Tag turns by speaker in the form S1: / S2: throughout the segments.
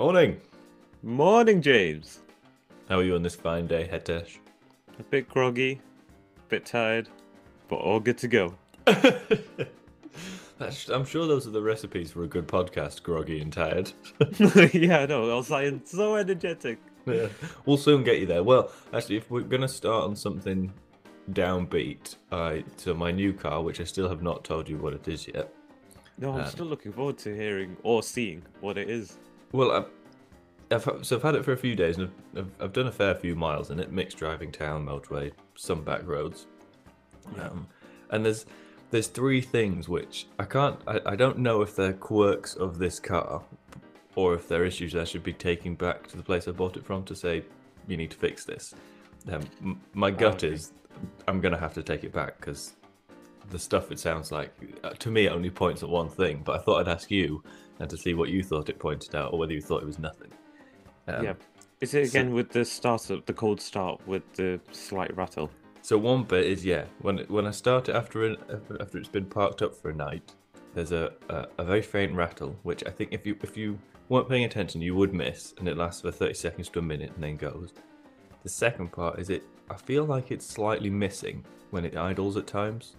S1: Morning.
S2: Morning, James.
S1: How are you on this fine day, Hetesh?
S2: A bit groggy, a bit tired, but all good to go.
S1: I'm sure those are the recipes for a good podcast, groggy and tired.
S2: yeah, no, I was like so energetic.
S1: yeah. We'll soon get you there. Well, actually, if we're going to start on something downbeat, I so my new car, which I still have not told you what it is yet.
S2: No, I'm
S1: Um,
S2: still looking forward to hearing or seeing what it is.
S1: Well, I've, I've so I've had it for a few days, and I've, I've, done a fair few miles in it, mixed driving, town, motorway, some back roads. Um, and there's there's three things which I can't I, I don't know if they're quirks of this car or if they're issues I should be taking back to the place I bought it from to say you need to fix this. Um, my gut
S2: okay.
S1: is I'm gonna have to take it back because the stuff it sounds like uh, to me it only points at one thing. But I thought I'd ask you and to see what you thought it pointed out or whether you thought it was nothing. Um,
S2: yeah. Is it
S1: so-
S2: again with the start of the cold start with the slight rattle?
S1: So one bit is yeah, when when I start it after an, after it's been parked up for a night, there's a, a a very faint rattle, which I think if you if you weren't paying attention, you would miss, and it lasts for thirty seconds to a minute and then goes. The second part is it. I feel like it's slightly missing when it idles at times,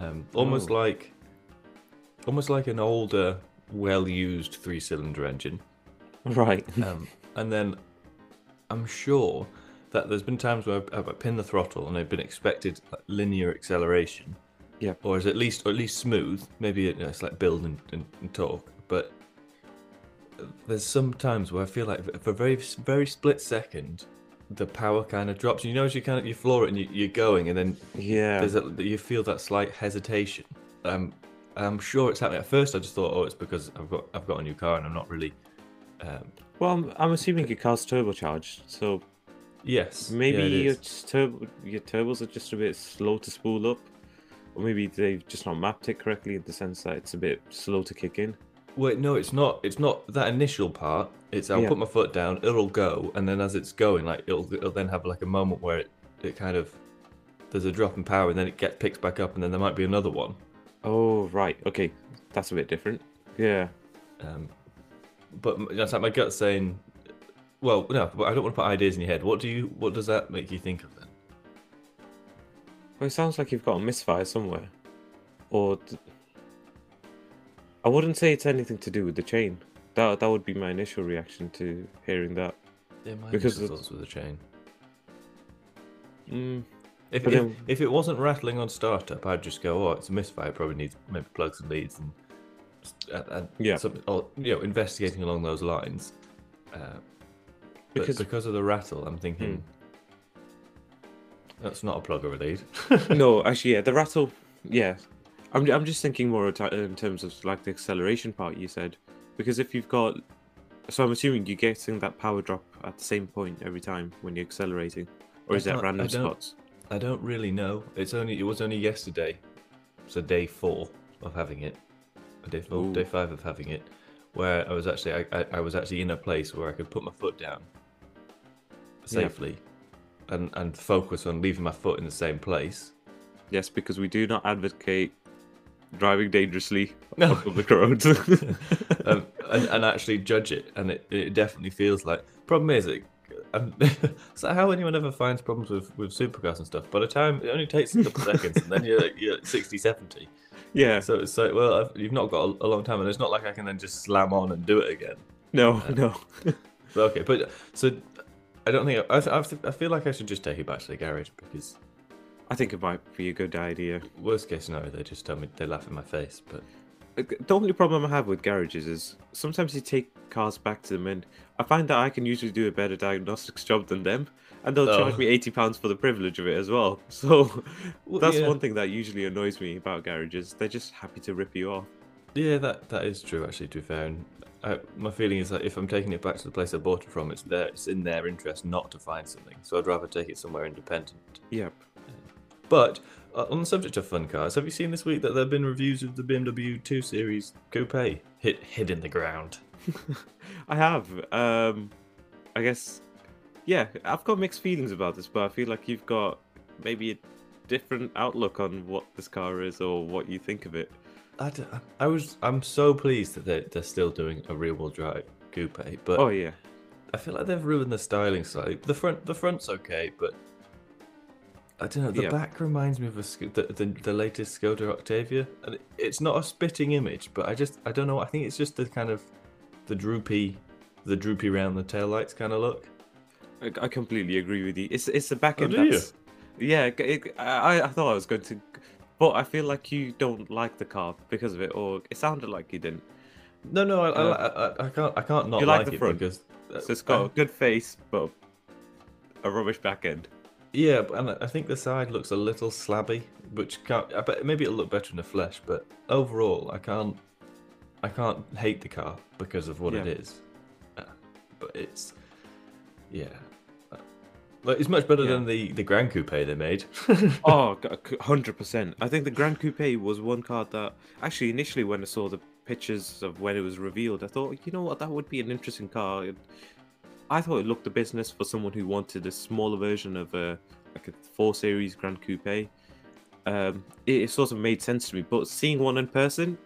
S1: um, almost
S2: Oh.
S1: like almost like an older, well-used three-cylinder engine.
S2: Right.
S1: Um, and then I'm sure that there's been times where I've, I've pinned the throttle and I've been expected linear acceleration.
S2: Yeah.
S1: Or is at least or at least smooth. Maybe you know, it's like build and, and, and torque. But there's some times where I feel like for a very very split second, the power kind of drops. You know, as you kind of you floor it and you, you're going, and then
S2: yeah.
S1: there's a, you feel that slight hesitation. Um, I'm sure it's happening. At first, I just thought, oh, it's because I've got I've got a new car and I'm not really. Um,
S2: Well, I'm, I'm assuming your car's turbocharged, so
S1: yes,
S2: maybe
S1: yeah,
S2: your turbo, your turbos are just a bit slow to spool up, or maybe they've just not mapped it correctly in the sense that it's a bit slow to kick in.
S1: Wait, no, it's not. It's not that initial part. It's I'll
S2: Yeah.
S1: put my foot down, it'll go, and then as it's going, like it'll it'll then have like a moment where it, it kind of there's a drop in power, and then it gets picks back up, and then there might be another one.
S2: Oh, right. Okay, that's a bit different. Yeah.
S1: Um, but that's like my gut saying, well, no, but I don't want to put ideas in your head. What do you? What does that make you think of then?
S2: Well, it sounds like you've got a misfire somewhere, or d- I wouldn't say it's anything to do with the chain. That that would be my initial reaction to hearing that.
S1: Yeah, my
S2: Because
S1: initial
S2: it's-
S1: thoughts with the chain.
S2: Mm,
S1: If, if,
S2: then-
S1: if it wasn't rattling on startup, I'd just go, oh, it's a misfire. It probably needs maybe plugs and leads and, and, and
S2: Yeah.
S1: some, or, you know, investigating along those lines. Uh,
S2: Because-
S1: because of the rattle, I'm thinking
S2: Hmm.
S1: that's not a plug or a lead.
S2: no, actually, yeah, the rattle. Yeah, I'm I'm just thinking more in terms of like the acceleration part you said, because if you've got, so I'm assuming you're getting that power drop at the same point every time when you're accelerating, or
S1: I
S2: is that random spots?
S1: I don't really know. It's only it was only yesterday, so day four of having it, day four,
S2: Ooh.
S1: day five of having it, where I was actually I, I, I was actually in a place where I could put my foot down safely, and and focus on leaving my foot in the same place.
S2: Yes, because we do not advocate driving dangerously
S1: No.
S2: on public roads.
S1: um, and, and actually judge it, and it, it definitely feels like. Problem is, it, um, so how anyone ever finds problems with with supercars and stuff? By the time it only takes a couple seconds, and then you're you're at 60, 70.
S2: yeah,
S1: So it's like, well, I've, you've not got a, a long time, and it's not like I can then just slam on and do it again.
S2: no, no.
S1: But okay, but so I don't think I, I, I feel like I should just take it back to the garage because
S2: I think it might be a good idea.
S1: worst case scenario, they just tell me they laugh in my face. But
S2: The only problem I have with garages is sometimes you take cars back to them, and I find that I can usually do a better diagnostics job than them, and they'll charge
S1: Oh.
S2: me eighty pounds for the privilege of it as well. So that's
S1: yeah.
S2: one thing that usually annoys me about garages. They're just happy to rip you off.
S1: yeah, that that is true. Actually, to be fair, and I, my feeling is that if I'm taking it back to the place I bought it from, it's there, it's in their interest not to find something. So I'd rather take it somewhere independent.
S2: Yep.
S1: But uh, on the subject of fun cars, have you seen this week that there have been reviews of the BMW 2 Series Coupe hit hid in the ground?
S2: I have. Um, I guess. Yeah, I've got mixed feelings about this, but I feel like you've got maybe a different outlook on what this car is or what you think of it.
S1: I was I'm so pleased that they're, they're still doing a rear wheel drive Coupe, but
S2: Oh yeah,
S1: I feel like they've ruined the styling slightly. The front, the front's okay, but I don't know. The
S2: Yeah.
S1: back reminds me of a, the, the the latest Skoda Octavia, and it's not a spitting image, but I just I don't know. I think it's just the kind of the droopy, the droopy round the taillights kind of look.
S2: I, I completely agree with you. It's it's the back
S1: Oh,
S2: end.
S1: do you?
S2: Yeah, it, it- I I thought I was going to, but I feel like you don't like the car because of it, or it sounded like you didn't.
S1: No, no, I,
S2: Uh,
S1: I, I, I can't I can't not
S2: you like
S1: like,
S2: the
S1: it
S2: front?
S1: because uh,
S2: So it's got a good face, but a rubbish back end.
S1: Yeah, but- and I think the side looks a little slabby, which can't. I bet maybe it'll look better in the flesh, but overall, I can't. I can't hate the car because of what it
S2: Yeah.
S1: is. Uh, But it's, yeah, Uh, but it's much better
S2: Yeah.
S1: than the the Grand Coupe they made.
S2: Oh, hundred percent. I think the Grand Coupe was one car that actually initially when I saw the pictures of when it was revealed, I thought, you know what, that would be an interesting car. It- I thought it looked the business for someone who wanted a smaller version of a like a four series Grand Coupe. Um, it, it sort of made sense to me, but seeing one in person,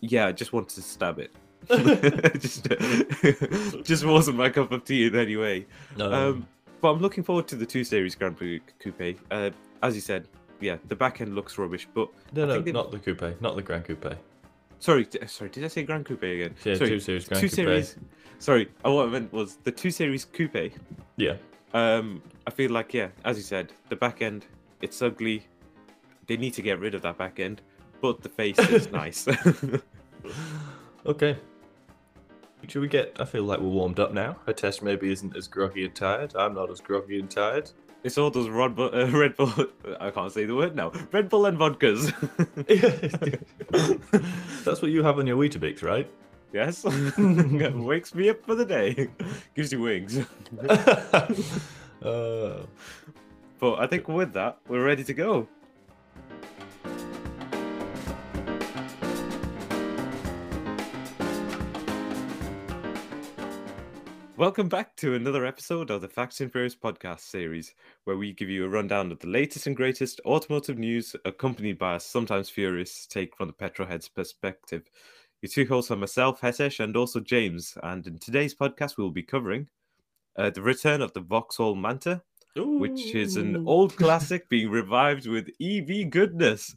S2: yeah, I just wanted to stab it. just, just wasn't my cup of tea in any way.
S1: no,
S2: Um, but I'm looking forward to the two series Grand Prix Coupe. Uh, as you said, yeah, the back end looks rubbish. But
S1: no, no, not the Coupe, not the Grand Coupe.
S2: Sorry, sorry, did I say Grand Coupe again?
S1: Yeah,
S2: sorry,
S1: two series Grand
S2: two
S1: Coupe.
S2: series. Sorry, uh, what I meant was the two series Coupe.
S1: Yeah,
S2: Um, I feel like yeah, as you said, the back end it's ugly. They need to get rid of that back end, but the face is nice.
S1: okay. Should we get? I feel like we're warmed up now. Hetesh maybe isn't as groggy and tired. I'm not as groggy and tired.
S2: It's all those Rod, Bu- uh, Red Bull. I can't say the word now. Red Bull and vodkas.
S1: That's what you have on your Weetabix, right?
S2: Yes. Wakes me up for the day. Gives you wings.
S1: uh,
S2: But I think with that, we're ready to go. Welcome back to another episode of the Facts and Furious podcast series, where we give you a rundown of the latest and greatest automotive news, accompanied by a sometimes furious take from the petrolhead's perspective. Your two hosts are myself, Hetesh, and also James. And in today's podcast, we'll be covering uh, the return of the Vauxhall Manta, which is an old classic being revived with EV goodness.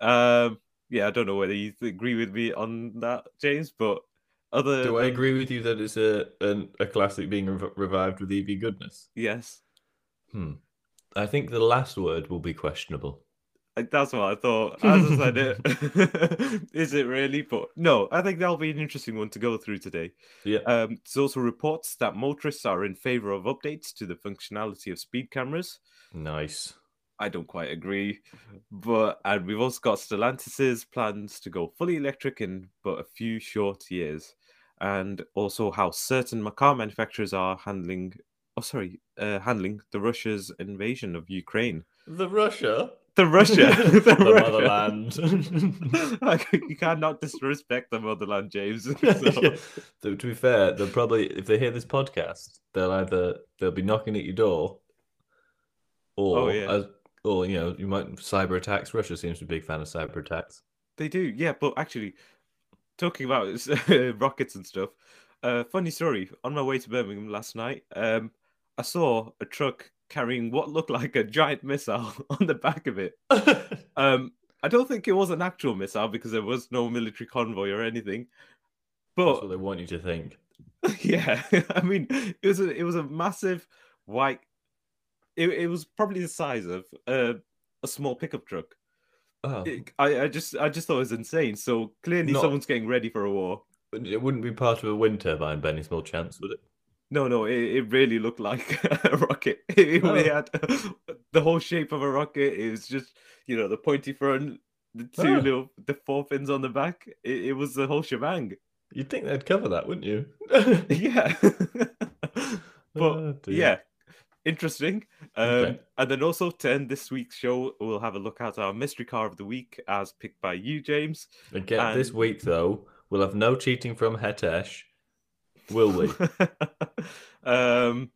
S2: Um, yeah, I don't know whether you agree with me on that, James, but other
S1: Do I
S2: than-
S1: agree with you that it's a an, a classic being rev- revived with EV goodness?
S2: Yes,
S1: Hmm. I think the last word will be questionable.
S2: That's what I thought. As I said it, is it really? But no, I think that'll be an interesting one to go through today.
S1: Yeah.
S2: Um, there's also reports that motorists are in favor of updates to the functionality of speed cameras.
S1: Nice.
S2: I don't quite agree. But and we've also got Stellantis's plans to go fully electric in but a few short years. And also how certain car manufacturers are handling oh sorry, uh, handling the Russia's invasion of Ukraine.
S1: The Russia.
S2: The Russia. the,
S1: the motherland.
S2: Like, you cannot disrespect the motherland, James. So-
S1: Yeah. To, to be fair, they'll probably if they hear this podcast, they'll either they'll be knocking at your door, or
S2: Oh, yeah.
S1: as, or you know you might cyber attacks. Russia seems to be a big fan of cyber attacks.
S2: They do, yeah. But actually, talking about rockets and stuff, uh, funny story. On my way to Birmingham last night, um, I saw a truck carrying what looked like a giant missile on the back of it. Um, I don't think it was an actual missile because there was no military convoy or anything.
S1: That's
S2: But
S1: what they want you to think.
S2: yeah, I mean, it was a it was a massive white. It, it was probably the size of uh, a small pickup truck.
S1: Oh,
S2: It- I, I just I just thought it was insane. So clearly,
S1: Not-
S2: someone's getting ready for a war.
S1: it wouldn't be part of a wind turbine by any small chance, would it?
S2: No, no, it, it really looked like a rocket. It, it
S1: Oh.
S2: had the whole shape of a rocket. It was just, you know, the pointy front, the two
S1: Oh.
S2: little, the four fins on the back. It, it was the whole shebang.
S1: You'd think they'd cover that, wouldn't you?
S2: Yeah. but
S1: Oh,
S2: yeah, interesting. Um,
S1: Okay.
S2: And then also to end this week's show, we'll have a look at our mystery car of the week as picked by you, James.
S1: And this week though, we'll have no cheating from Hetesh, will we?
S2: um,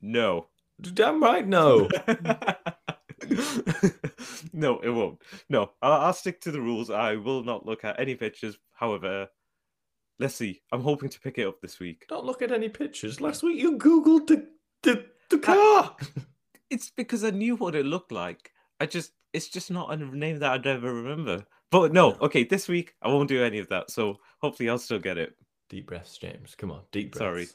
S2: no.
S1: Damn right, no.
S2: no, it won't. No, I'll, I'll stick to the rules. I will not look at any pictures. However, let's see. I'm hoping to pick it up this week.
S1: Don't look at any pictures. Last week you googled the the, the car.
S2: It's because I knew what it looked like. I just it's just not a name that I'd ever remember. But no, okay, this week I won't do any of that. So hopefully I'll still get it.
S1: deep breaths, James. Come on, deep breaths.
S2: Sorry.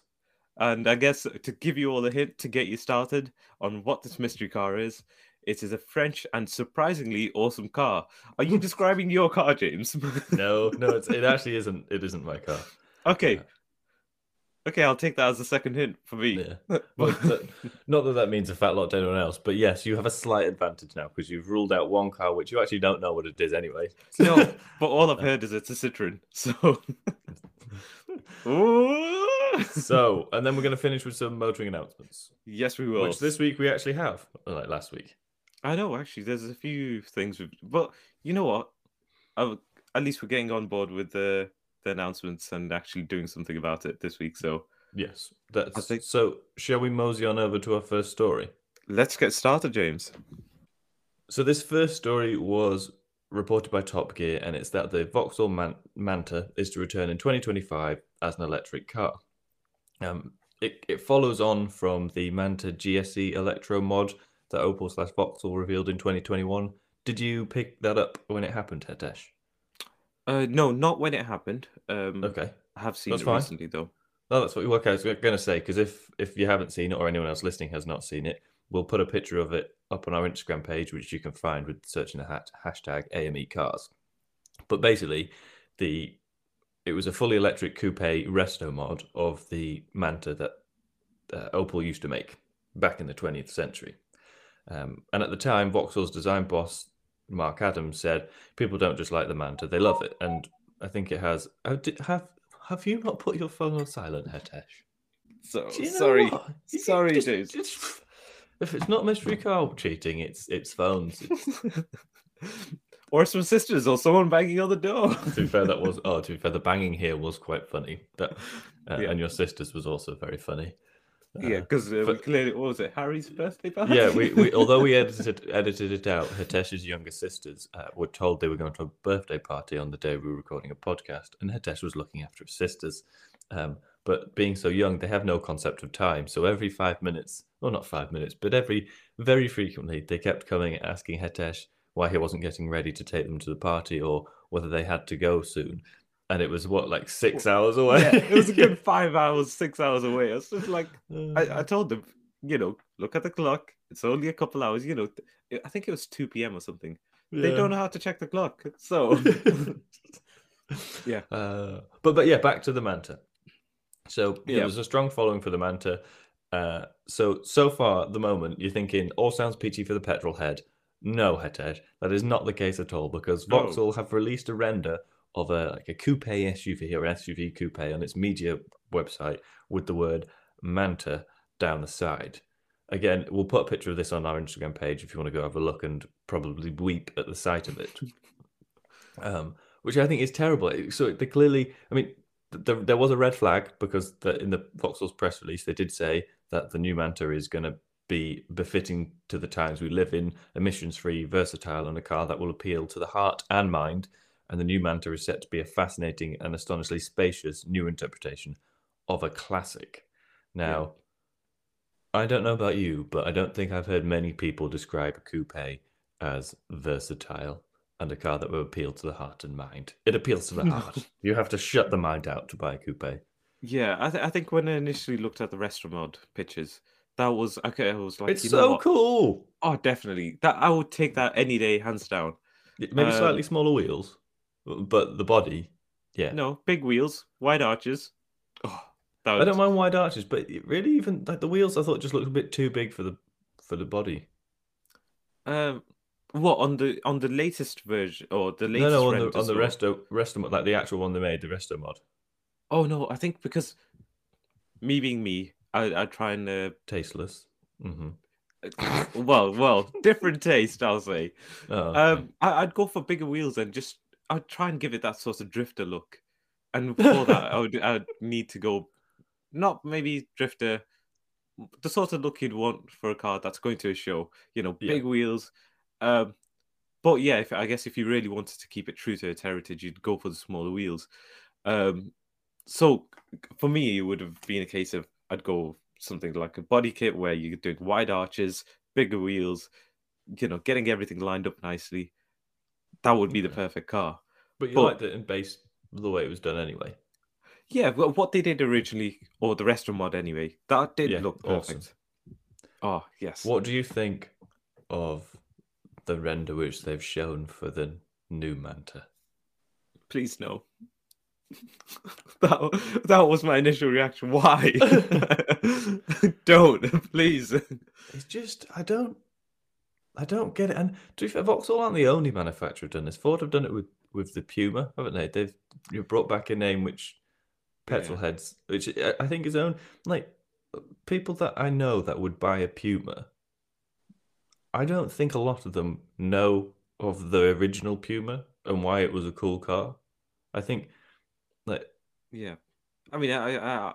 S2: And I guess to give you all a hint to get you started on what this mystery car is, it is a French and surprisingly awesome car. Are you describing your car, James?
S1: No, no, it's, it actually isn't. It isn't my car.
S2: okay. Okay, I'll take that as a second hint for me.
S1: Yeah. But not that that means a fat lot to anyone else, but yes, you have a slight advantage now because you've ruled out one car which you actually don't know what it is anyway.
S2: no, but all I've uh. heard is it's a Citroen. So.
S1: So, and then we're going to finish with some motoring announcements,
S2: yes, we will.
S1: which this week we actually have, like last week.
S2: I know actually, there's a few things, with, but you know what? I, at least we're getting on board with the the announcements and actually doing something about it this week. So
S1: Yes, that's
S2: think-
S1: so. Shall we mosey on over to our first story?
S2: let's get started, James.
S1: So this first story was reported by Top Gear, and it's that the Vauxhall Man- Manta is to return in 2025 as an electric car. Um, it, it follows on from the Manta GSE Electro mod that Opel slash Vauxhall revealed in 2021. Did you pick that up when it happened, Hetesh?
S2: Uh, no, not when it happened. Um,
S1: Okay.
S2: I have seen
S1: That's
S2: it
S1: fine.
S2: recently though.
S1: No, that's what okay, I was going to say because if if you haven't seen it or anyone else listening has not seen it, we'll put a picture of it up on our Instagram page, which you can find with searching the hat, hashtag AME cars. But basically, the it was a fully electric coupe resto mod of the Manta that uh, Opel used to make back in the 20th century. Um, and at the time, Vauxhall's design boss Mark Adams said, "People don't just like the Manta; they love it." And I think it has. Oh, have have you not put your phone on silent, Hetesh?
S2: So
S1: you know
S2: sorry,
S1: what?
S2: Sorry,
S1: just-
S2: James.
S1: just- if it's not mystery car cheating, it's it's phones. It's-
S2: or some sisters or someone banging on the door.
S1: to be fair, that was oh, to be fair, the banging here was quite funny. That uh,
S2: Yeah.
S1: and your sister's was also very funny.
S2: Yeah,
S1: Uh,
S2: because uh,
S1: but-
S2: clearly what was it Harry's birthday party?
S1: yeah, we, we although we edited edited it out, Hetesh's younger sisters uh, were told they were going to a birthday party on the day we were recording a podcast, and Hetesh was looking after his sisters. Um, but being so young, they have no concept of time. So every five minutes, well, not five minutes, but every very frequently, they kept coming and asking Hetesh why he wasn't getting ready to take them to the party or whether they had to go soon. And it was what like six hours away.
S2: yeah, it was a good five hours, six hours away. I was just like, I, I told them, you know, look at the clock. It's only a couple hours. You know, I think it was two p.m. or something. They don't know how to check the clock, so Yeah.
S1: Uh, but but yeah, back to the Manta. So yeah,
S2: Yeah.
S1: there's a strong following for the Manta. Uh, so so far at the moment, you're thinking all sounds peachy for the petrol head. No, Hetesh, that is not the case at all because
S2: No.
S1: Vauxhall have released a render of a like a coupe SUV or SUV coupe on its media website with the word Manta down the side. Again, we'll put a picture of this on our Instagram page if you want to go have a look and probably weep at the sight of it. um, which I think is terrible. So they clearly, I mean, th- there, there was a red flag because the, in the Vauxhall's press release, they did say that the new Manta is going to be befitting to the times we live in, emissions free, versatile, and a car that will appeal to the heart and mind. And the new Manta is set to be a fascinating and astonishingly spacious new interpretation of a classic. Now, I don't know about you, but I don't think I've heard many people describe a coupe as versatile and a car that will appeal to the heart and mind. It appeals to the heart. you have to shut the mind out to buy a coupe.
S2: yeah. I, th- I think when I initially looked at the Restomod pictures, that was okay. I was like,
S1: it's
S2: you know
S1: so cool.
S2: Oh, definitely. That I would take that any day, hands down.
S1: Maybe
S2: Um,
S1: slightly smaller wheels, but the body, yeah.
S2: No, big wheels, wide arches. Oh, that
S1: I don't mind wide arches, but it really even like the wheels, I thought just looked a bit too big for the for the body.
S2: Um, what on the on the latest version or the latest?
S1: no, on the on the
S2: or-
S1: resto resto mod, like the actual one they made, the resto mod,
S2: Oh no, I think because me being me, I I try and uh,
S1: tasteless. hmm
S2: well, well, different taste, I'll say.
S1: Oh, okay.
S2: Um, I, I'd go for bigger wheels and just I'd try and give it that sort of drifter look. And for that, I would I'd need to go, not maybe drifter, the sort of look you'd want for a car that's going to a show. You know,
S1: Yeah.
S2: big wheels. Um, but yeah, if I guess if you really wanted to keep it true to its heritage, you'd go for the smaller wheels. Um, so for me, it would have been a case of I'd go something like a body kit where you're doing wide arches, bigger wheels, you know, getting everything lined up nicely. That would be the perfect car.
S1: But you
S2: But-
S1: liked it in base the way it was done anyway.
S2: Yeah, well, what they did originally, or the resto mod anyway, that did
S1: Yeah,
S2: look
S1: awesome.
S2: perfect. Oh yes.
S1: What do you think of the render which they've shown for the new Manta?
S2: Please no. that that was my initial reaction. Why? Don't please.
S1: It's just I don't I don't get it. And to be fair, Vauxhall aren't the only manufacturer who've done this. Ford have done it with with the Puma, haven't they? They've you brought back a name which petrol
S2: Yeah.
S1: heads, which I- I think is own like people that I know that would buy a Puma. I don't think a lot of them know of the original Puma and why it was a cool car. I think like
S2: Yeah, I mean, I, I,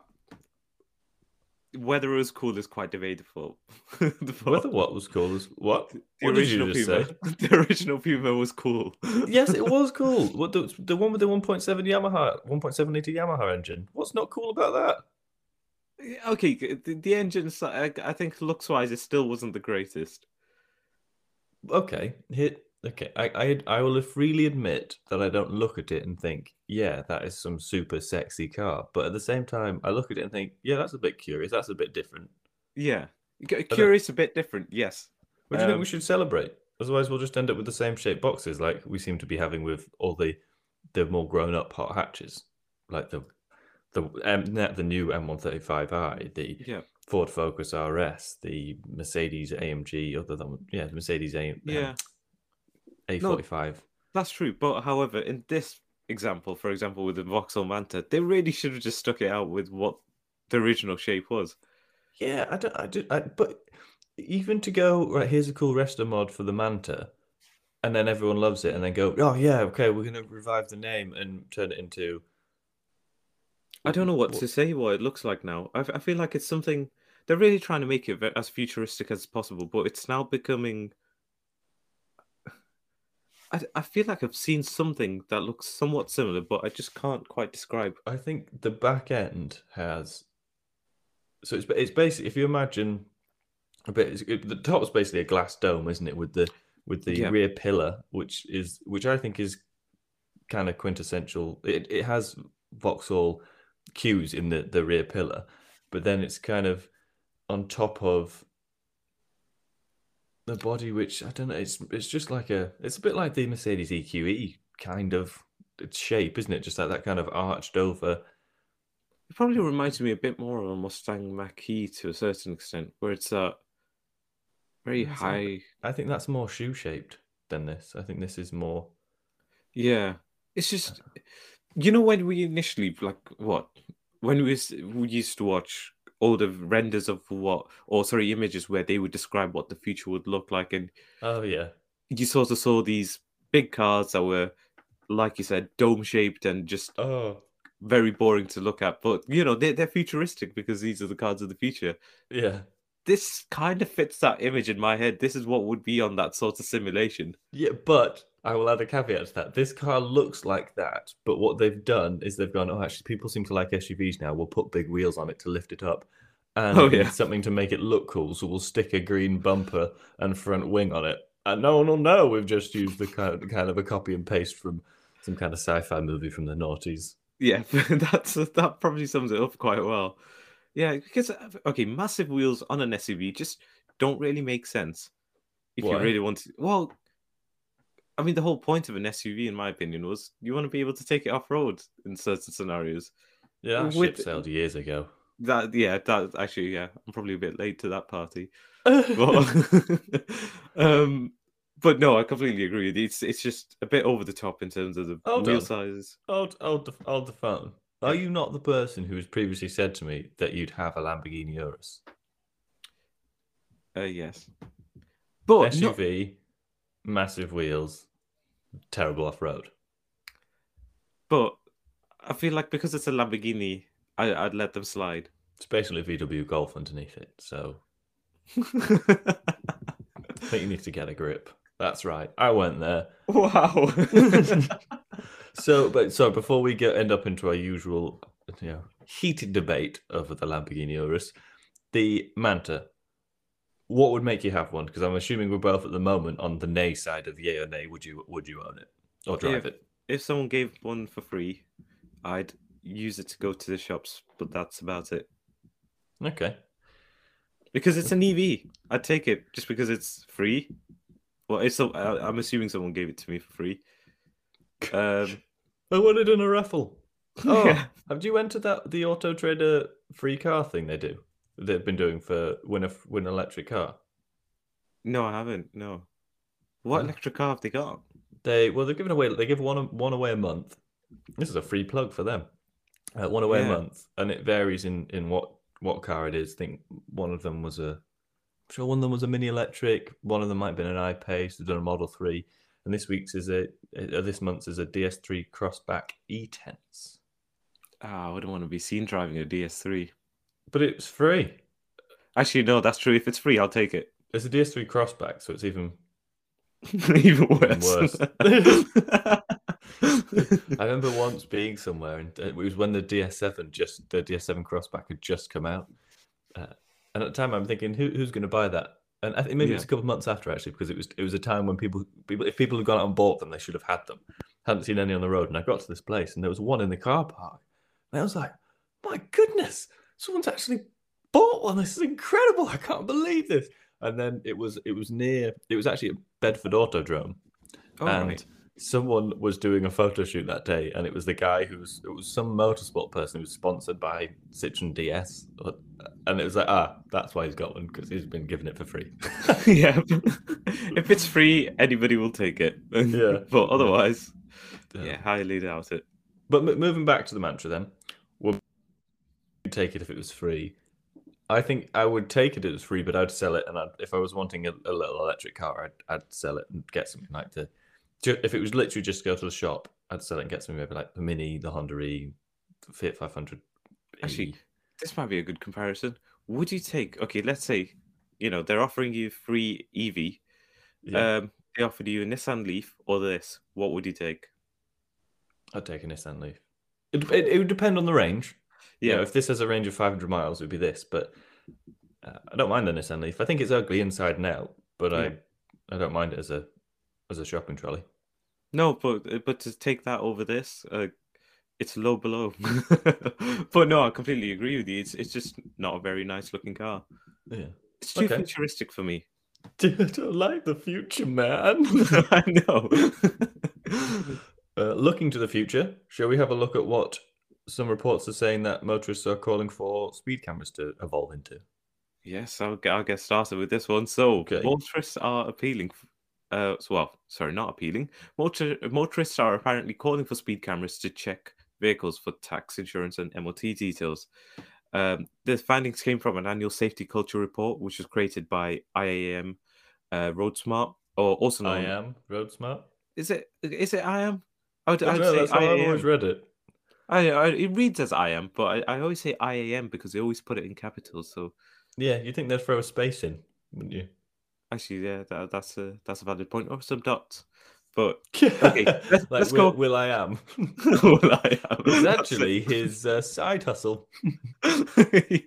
S2: whether it was cool is quite debatable.
S1: Whether what was cool is what
S2: the
S1: what did you
S2: original
S1: just
S2: Puma,
S1: say?
S2: the original Puma was cool.
S1: yes, it was cool. What the the one with the 1.7 Yamaha, 1.7 liter Yamaha engine? What's not cool about that?
S2: Okay, the, the engine, I, I think looks wise, it still wasn't the greatest.
S1: Okay, here, okay. I, I I will freely admit that I don't look at it and think, yeah, that is some super sexy car. But at the same time, I look at it and think, yeah, that's a bit curious. That's a bit different.
S2: Yeah, curious, a bit different. Yes.
S1: What do you think
S2: Um,
S1: we should celebrate? Otherwise, we'll just end up with the same shaped boxes like we seem to be having with all the the more grown up hot hatches, like the the um, the new M135i, the
S2: Yeah.
S1: Ford Focus RS, the Mercedes AMG, other than yeah, the Mercedes A
S2: Yeah.
S1: A45.
S2: That's true, but however, in this example, for example, with the Vauxhall Manta, they really should have just stuck it out with what the original shape was.
S1: Yeah, I don't, I do, I, but even to go right, here's a cool resto mod for the Manta, and then everyone loves it, and then go, oh yeah, okay, we're gonna revive the name and turn it into.
S2: I don't know what to say. What it looks like now. I feel like it's something they're really trying to make it as futuristic as possible, but it's now becoming. I, I feel like I've seen something that looks somewhat similar, but I just can't quite describe.
S1: I think the back end has. So it's it's basically if you imagine a bit, it, the top's basically a glass dome, isn't it? With the with the
S2: Yeah.
S1: rear pillar, which is which I think is kind of quintessential. It it has Vauxhall cues in the the rear pillar, but then it's kind of on top of the body, which I don't know. It's it's just like a it's a bit like the Mercedes EQE kind of shape, isn't it? Just like that kind of arched over.
S2: It probably reminds me a bit more of a Mustang Mach-E to a certain extent, where it's uh, very high.
S1: I think that's more shoe shaped than this. I think this is more.
S2: Yeah, it's just you know when we initially like what when we, we used to watch older renders of what or sorry images where they would describe what the future would look like, and
S1: Oh yeah,
S2: you sort of saw these big cars that were like you said dome shaped and just
S1: oh
S2: very boring to look at, but you know they're, they're futuristic because these are the cards of the future.
S1: yeah,
S2: This kind of fits that image in my head. This is what would be on that sort of simulation.
S1: yeah. But I will add a caveat to that. This car looks like that, but what they've done is they've gone. Oh, actually, people seem to like SUVs now. We'll put big wheels on it to lift it up, and
S2: Oh, yeah.
S1: something to make it look cool. So we'll stick a green bumper and front wing on it, and no one will know we've just used the kind of, kind of a copy and paste from some kind of sci-fi movie from the noughties.
S2: Yeah, that's that probably sums it up quite well. Yeah, because okay, massive wheels on an SUV just don't really make sense if you really want to. Well, I mean, the whole point of an SUV, in my opinion, was you want to be able to take it off road in certain scenarios.
S1: Yeah, that
S2: With-
S1: ship sailed years ago.
S2: That yeah, that actually yeah, I'm probably a bit late to that party. But, um, but no, I completely agree. It's it's just a bit over the top in terms of the
S1: Hold
S2: wheel
S1: on.
S2: sizes.
S1: Hold, hold, the, hold the phone. Are you not the person who has previously said to me that you'd have a Lamborghini Urus?
S2: Uh, yes, but
S1: SUV, massive wheels, terrible off road.
S2: but I feel like because it's a Lamborghini, I, I'd let them slide.
S1: It's basically a VW Golf underneath it, so I think you need to get a grip. That's right. I went there.
S2: wow.
S1: So, but so before we get end up into our usual you know, heated debate over the Lamborghini Urus. The Manta. What would make you have one? Because I'm assuming we're both at the moment on the nay side of yay or nay. Would you would you own it or drive
S2: If-
S1: it?
S2: If someone gave one for free, I'd use it to go to the shops, but that's about it.
S1: Okay.
S2: Because it's an EV, I'd take it just because it's free. Well, it's I- I'm assuming someone gave it to me for free. Um,
S1: I won it in a raffle. Oh,
S2: yeah.
S1: have you entered that the Auto Trader free car thing they do? They've been doing for win a win an electric car.
S2: no, I haven't. No. What
S1: Oh.
S2: electric car have they got?
S1: They well, they're giving away. They give one one away a month. This is a free plug for them. Uh, one away
S2: Yeah.
S1: a month, and it varies in in what what car it is. I think one of them was a. I'm sure one of them was a mini electric. One of them might have been an I-Pace. They've done a Model Three, and this week's is a uh, this month's is a DS3 Crossback E-Tense.
S2: Ah, I wouldn't want to be seen driving a DS3.
S1: But it's free.
S2: Actually, no, that's true. If it's free, I'll take it.
S1: It's a DS3 Crossback, so it's even
S2: Even worse.
S1: worse. I remember once being somewhere, and uh, it was when the DS7 just the DS7 Crossback had just come out, uh, and at the time I'm thinking, who, who's going to buy that? And I think maybe it's a couple of months after actually, because it was it was a time when people people if people had gone out and bought them, they should have had them. Hadn't seen any on the road, and I got to this place, and there was one in the car park, and I was like, my goodness, someone's actually bought one. This is incredible. I can't believe this. And then it was it was near it was actually at Bedford Autodrome
S2: Oh,
S1: and
S2: right.
S1: someone was doing a photo shoot that day, and it was the guy who's it was some motorsport person who was sponsored by Citroen DS, and it was like ah, that's why he's got one because he's been given it for free.
S2: yeah. if it's free, anybody will take it.
S1: Yeah.
S2: but otherwise, yeah, highly doubt it.
S1: But moving back to the Manta, then, you take it if it was free? I think I would take it if it was free, but I'd sell it, and I'd, if I was wanting a, a little electric car, I'd, I'd sell it and get something like the. If it was literally just go to the shop, I'd sell it and get something maybe like the Mini, the Honda E, the Fiat 500.
S2: Actually. This might be a good comparison. Would you take? Okay, let's say, you know, they're offering you free EV.
S1: yeah,
S2: Um, they offered you a Nissan Leaf or this. What would you take?
S1: I'd take a Nissan Leaf. It, it, it would depend on the range.
S2: Yeah,
S1: if this has a range of 500 miles, it would be this. But uh, I don't mind the Nissan Leaf. I think it's ugly inside and out, but
S2: Yeah.
S1: I I don't mind it as a as a shopping trolley.
S2: no, but uh, but to take that over this, uh, it's low below. but no, I completely agree with you. It's it's just not a very nice looking car.
S1: Yeah.
S2: It's too
S1: Okay.
S2: futuristic for me.
S1: Dude, I don't like the future, man.
S2: I know.
S1: uh, looking to the future, shall we have a look at what some reports are saying that motorists are calling for speed cameras to evolve into?
S2: Yes, I'll get, I'll get started with this one. So,
S1: Okay.
S2: motorists are appealing. Uh, well, sorry, not appealing. Motor, motorists are apparently calling for speed cameras to check vehicles for tax, insurance, and MOT details. Um, the findings came from an annual safety culture report, which was created by IAM uh, RoadSmart, or also known.
S1: I am Road
S2: Is it? Is it IAM? I would,
S1: I
S2: I
S1: don't
S2: would
S1: know,
S2: say
S1: that's how I've always read it.
S2: I, I, it reads as I am, but I, I always say I am because they always put it in capitals. So
S1: Yeah, you think they'd throw a space in, wouldn't you?
S2: Actually, yeah, that, that's a that's a valid point. Or some dots, but Okay, let's-
S1: like
S2: let's
S1: Will,
S2: go-
S1: Will I am.
S2: well, I am.
S1: It's actually his uh, side hustle.
S2: yeah.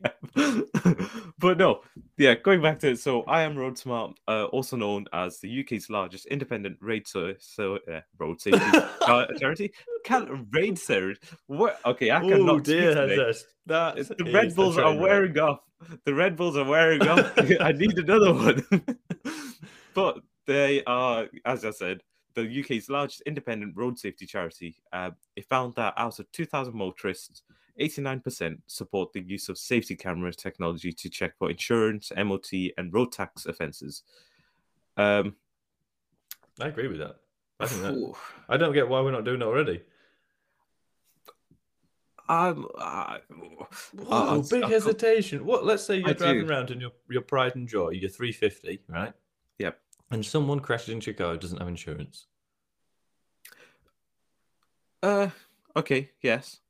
S2: but no, yeah. Going back to it, so I am RoadSmart, uh, also known as the UK's largest independent raid so, so uh, road safety uh, charity. Can't raid service. What? Okay, I
S1: Oh
S2: cannot.
S1: dear, that's, that's
S2: The Red Bulls are wearing off. The Red Bulls are wearing off. I need another one. but they are, as I said, the UK's largest independent road safety charity. Uh, it found that out of 2,000 motorists, 89% support the use of safety camera technology to check for insurance, MOT, and road tax offences. Um,
S1: I agree with that. I think that. I don't get why we're not doing it already.
S2: I'm, uh,
S1: Whoa, big
S2: uh,
S1: hesitation. What? Let's say you're
S2: I
S1: driving
S2: do.
S1: around in your, your pride and joy, your 350, right?
S2: Yep.
S1: And someone crashes into your car who doesn't have insurance,
S2: Uh, okay, yes.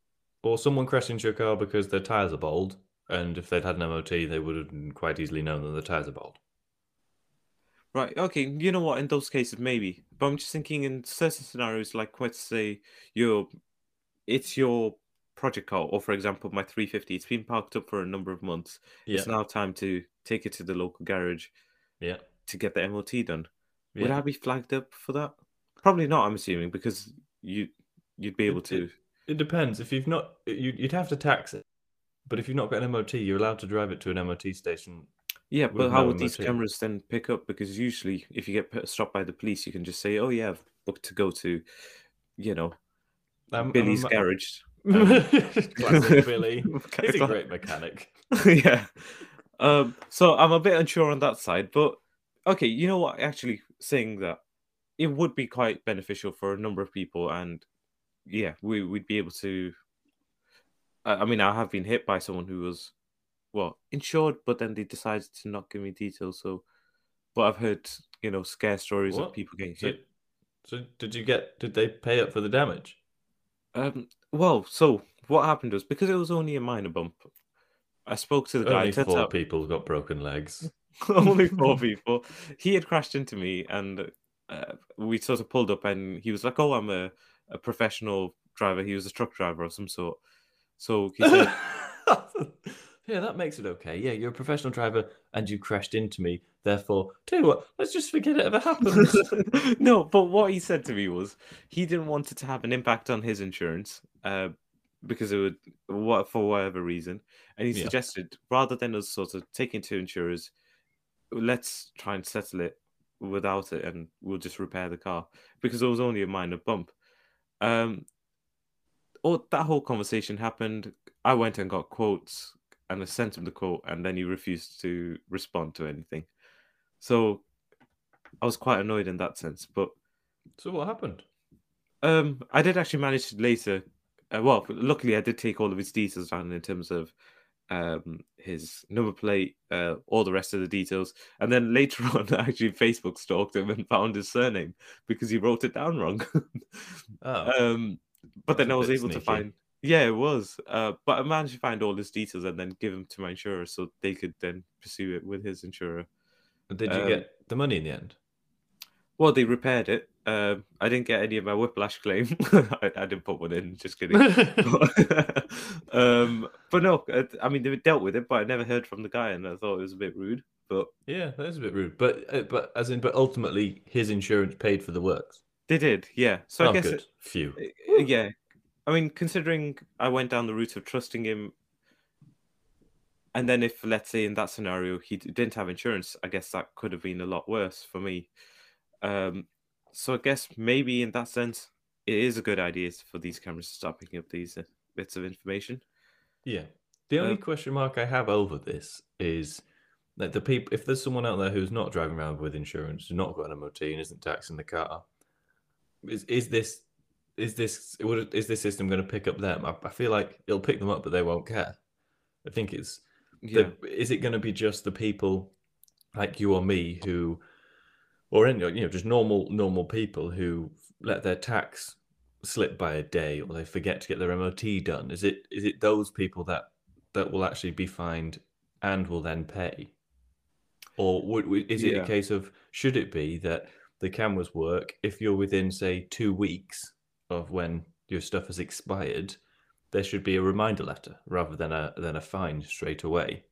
S1: or someone crashed into your car because their tires are bald, and if they'd had an MOT, they would have quite easily known that the tires are bald.
S2: Right. Okay. You know what? In those cases, maybe. But I'm just thinking in certain scenarios, like let's say you're, it's your project car, or for example, my 350, it's been parked up for a number of months.
S1: Yeah.
S2: It's now time to take it to the local garage
S1: Yeah.
S2: To get the MOT done. Would I be flagged up for that? Probably not. I'm assuming because you you'd be able
S1: It-
S2: to.
S1: It depends. If you've not, you, you'd have to tax it. But if you've not got an MOT, you're allowed to drive it to an MOT station.
S2: Yeah, but how
S1: no
S2: would these cameras then pick up? Because usually, if you get put- stopped by the police, you can just say, "Oh yeah, I've booked to go to, you know,
S1: I'm
S2: Billy's
S1: a-
S2: garage."
S1: Classic um,
S2: Billy.
S1: He's a great mechanic.
S2: yeah. Um, so I'm a bit unsure on that side, but okay, you know what? Actually, saying that it would be quite beneficial for a number of people, and yeah, we would be able to. I I mean, I have been hit by someone who was, well, insured, but then they decided to not give me details. So, but I've heard, you know, scare stories
S1: What?
S2: of people getting
S1: So,
S2: hit.
S1: so did you get? Did they pay up for the damage?
S2: Um, well, so what happened was because it was only a minor bump, I spoke to the guy.
S1: Only four
S2: out-
S1: people got broken legs.
S2: only four people. He had crashed into me, and uh, we sort of pulled up, and he was like, "Oh, I'm a, a professional driver." He was a truck driver of some sort. So he said,
S1: yeah, that makes it okay. Yeah, you're a professional driver and you crashed into me. Therefore, tell you what, let's just forget it ever happened.
S2: "No," but what he said to me was he didn't want it to have an impact on his insurance, uh, because it would, what for whatever reason, and he
S1: Yeah.
S2: suggested rather than us sort of taking to insurers, let's try and settle it without it, and we'll just repair the car because it was only a minor bump. Um, all that whole conversation happened. I went and got quotes, and I sent him the quote, and then he refused to respond to anything. So I was quite annoyed in that sense, but
S1: so what happened?
S2: um, I did actually manage later. Uh, well, luckily, I did take all of his details down in terms of um, his number plate, uh, all the rest of the details, and then later on, actually Facebook stalked him and found his surname because he wrote it down wrong.
S1: Oh,
S2: um, but then I was able to find. Yeah, it was. Uh, but I managed to find all his details and then give them to my insurer so they could then pursue it with his insurer.
S1: did you
S2: um,
S1: get the money in the end?
S2: Well, they repaired it. Um, I didn't get any of my whiplash claim. I, I didn't put one in. Just kidding. um, but no, uh, I mean they dealt with it, but I never heard from the guy, and I thought it was a bit rude. But
S1: yeah, that is a bit rude. But uh, but as in, but ultimately, his insurance paid for the works.
S2: they did, yeah. So
S1: oh,
S2: I guess,
S1: good.
S2: it-
S1: Phew.
S2: uh, yeah. I mean, considering I went down the route of trusting him, and then if let's say in that scenario he d- didn't have insurance, I guess that could have been a lot worse for me. Um, so I guess maybe in that sense, it is a good idea for these cameras to start picking up these uh, bits of information.
S1: Yeah. The only
S2: Uh,
S1: question mark I have over this is that the people, if there's someone out there who's not driving around with insurance, who's not got an MOT and isn't taxing the car, is is this is this would- is this system going to pick up them? I, I feel like it'll pick them up, but they won't care. I think it's
S2: Yeah,
S1: the, is it going to be just the people like you or me who or any you know just normal normal people who let their tax slip by a day or they forget to get their MOT done. Is it is it those people that that will actually be fined and will then pay? Or would is it
S2: Yeah.
S1: a case of should it be that the cameras work if you're within say 2 weeks of when your stuff has expired there should be a reminder letter rather than a than a fine straight away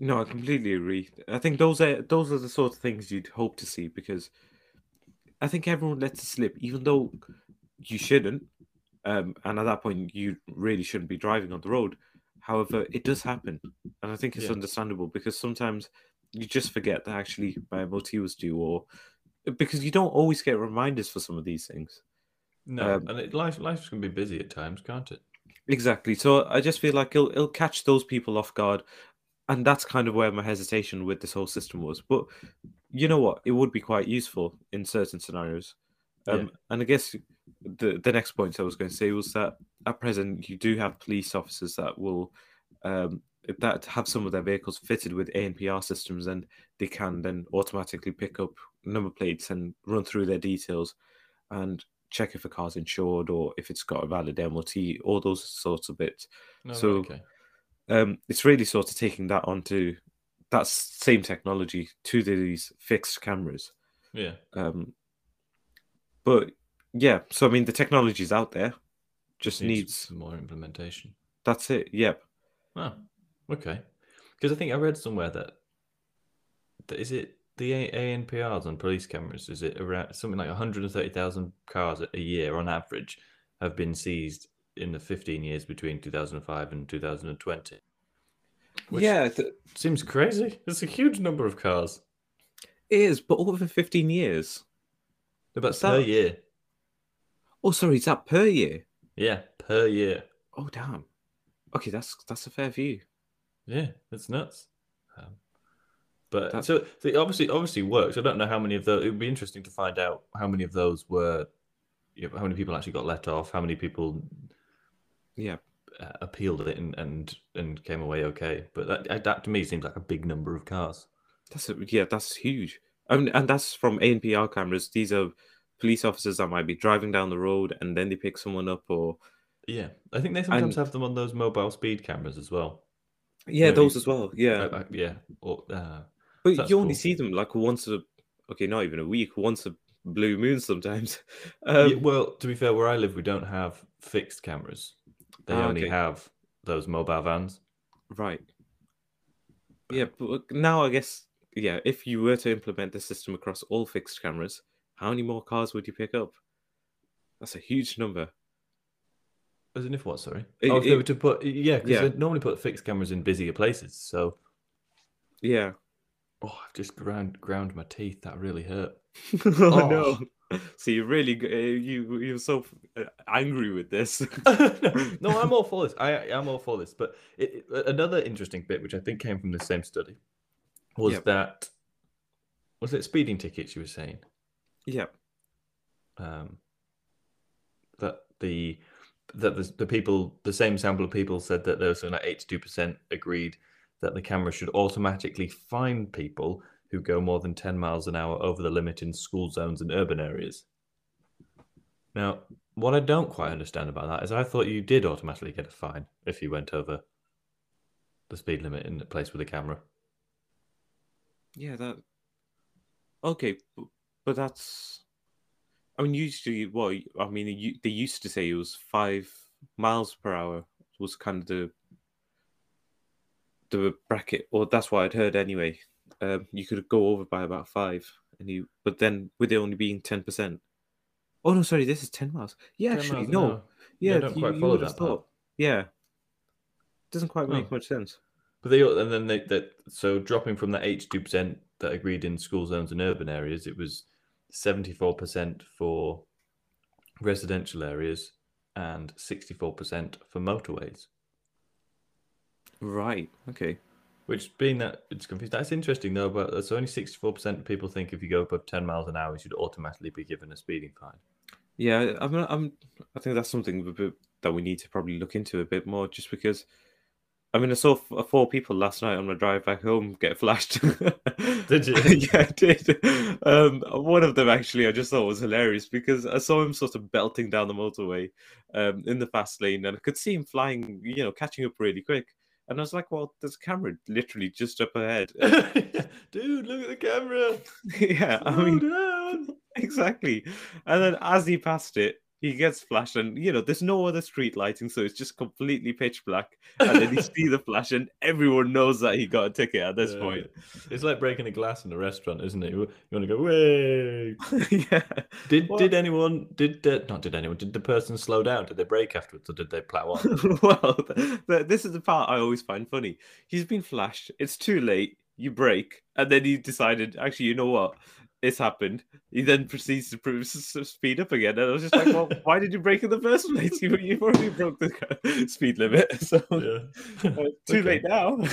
S2: no, I completely agree. I think those are those are the sort of things you'd hope to see because I think everyone lets it slip, even though you shouldn't. Um, and at that point, you really shouldn't be driving on the road. However, it does happen, and I think it's
S1: Yeah.
S2: understandable because sometimes you just forget that actually my MOT was due, or because you don't always get reminders for some of these things.
S1: No,
S2: Um,
S1: and it, life life's gonna be busy at times, can't it?
S2: Exactly. So I just feel like it'll it'll catch those people off guard, and that's kind of where my hesitation with this whole system was. But you know what? It would be quite useful in certain scenarios. Um,
S1: Yeah.
S2: And I guess the the next point I was going to say was that at present you do have police officers that will um, that have some of their vehicles fitted with ANPR systems, and they can then automatically pick up number plates and run through their details and check if a car's insured or if it's got a valid MOT, all those sorts of bits.
S1: No,
S2: So-
S1: okay.
S2: Um, it's really sort of taking that onto that same technology to these fixed cameras.
S1: Yeah.
S2: Um, but yeah, so I mean, the technology's out there. just
S1: Needs
S2: needs.
S1: more implementation.
S2: That's it. Yep.
S1: Oh, okay. Because I think I read somewhere that, that is it the A- ANPRs on police cameras? Is it around something like 130,000 cars a year on average have been seized in the 15 years between 2005 and 2020? Which
S2: yeah, th-
S1: seems crazy. It's a huge number of cars.
S2: it is. But over fifteen years.
S1: About
S2: Is
S1: per
S2: that-
S1: year.
S2: Oh, sorry, is that per year?
S1: Yeah, per year.
S2: Oh, damn. Okay, that's that's a fair view.
S1: Yeah, it's nuts. Um, but
S2: That-
S1: so, so it obviously obviously works. I don't know how many of those. It would be interesting to find out how many of those were, you know, how many people actually got let off, how many people
S2: Yeah.
S1: uh, appealed it and, and and came away okay. But that that to me seems like a big number of cars.
S2: That's a, yeah, that's huge. Mean, and that's from ANPR cameras. These are police officers that might be driving down the road and then they pick someone up, or
S1: Yeah, I think they sometimes
S2: And-
S1: have them on those mobile speed cameras as well.
S2: yeah,
S1: Maybe-
S2: those as well. Yeah,
S1: Uh, yeah, or uh,
S2: but you only
S1: cool.
S2: see them like once a okay, not even a week, once a blue moon sometimes. Um,
S1: yeah, well, to be fair, where I live, we don't have fixed cameras. They
S2: Ah,
S1: only
S2: okay.
S1: have those mobile vans.
S2: Right. Yeah, but now I guess yeah, if you were to implement the system across all fixed cameras, how many more cars would you pick up? That's a huge number.
S1: As in if what? Sorry.
S2: It-
S1: oh, if they were to put yeah, because
S2: Yeah.
S1: they normally put fixed cameras in busier places. So
S2: Yeah.
S1: oh, I've just ground ground my teeth. That really hurt.
S2: oh, no. So you really uh, you you're so uh, angry with this.
S1: no, I'm all for this. I I'm all for this. But it, it- another interesting bit, which I think came from the same study, was
S2: Yep.
S1: that was it speeding tickets? You were saying
S2: yeah.
S1: um, that the that the, the people the same sample of people said that there was something like 82 percent agreed that the camera should automatically find people who go more than 10 miles an hour over the limit in school zones and urban areas. Now, what I don't quite understand about that is I thought you did automatically get a fine if you went over the speed limit in a place with a camera.
S2: Yeah, that. Okay, but that's. I mean, usually, what I mean, they used to say it was five miles per hour was kind of the the bracket, or that's what I'd heard anyway. Um, you could go over by about five, and you, but then with it only being ten percent. Oh no, sorry, this is ten miles. Yeah,
S1: 10
S2: actually,
S1: miles
S2: no,
S1: hour.
S2: yeah,
S1: don't
S2: you,
S1: quite
S2: you
S1: follow
S2: would have
S1: that part.
S2: Yeah, doesn't quite make
S1: Oh.
S2: much sense.
S1: But they and then they that so dropping from that eighty two percent that agreed in school zones and urban areas, it was seventy four percent for residential areas and sixty four percent for motorways.
S2: Right. Okay.
S1: Which being that it's confused, that's interesting though. But so only sixty four percent of people think if you go above ten miles an hour, you should automatically be given a speeding fine.
S2: Yeah, I'm, I'm. I think that's something that we need to probably look into a bit more, just because. I mean, I saw f- four people last night on my drive back home get flashed.
S1: Did you?
S2: yeah, I did. Um, one of them actually, I just thought was hilarious because I saw him sort of belting down the motorway, um, in the fast lane, and I could see him flying, you know, catching up really quick. And I was like, "Well, there's a camera literally just up ahead."
S1: Dude, look at the camera.
S2: yeah, I mean,
S1: down.
S2: exactly. And then as he passed it, he gets flashed, and you know, there's no other street lighting, so it's just completely pitch black. And then you see the flash, and everyone knows that he got a ticket at this
S1: Yeah.
S2: point.
S1: It's like breaking a glass in a restaurant, isn't it? You want to go, way.
S2: yeah.
S1: Did
S2: Well-
S1: did anyone did uh, not did anyone did the person slow down? Did they brake afterwards or did they plow on?
S2: well, th- th- this is the part I always find funny. He's been flashed. It's too late. You brake, and then he decided, actually, you know what? It's happened. He then proceeds to pr- s- s- speed up again, and I was just like, "Well, why did you brake in the first place? You, you've already broke the speed limit, so
S1: yeah,
S2: uh, too
S1: Okay.
S2: late now."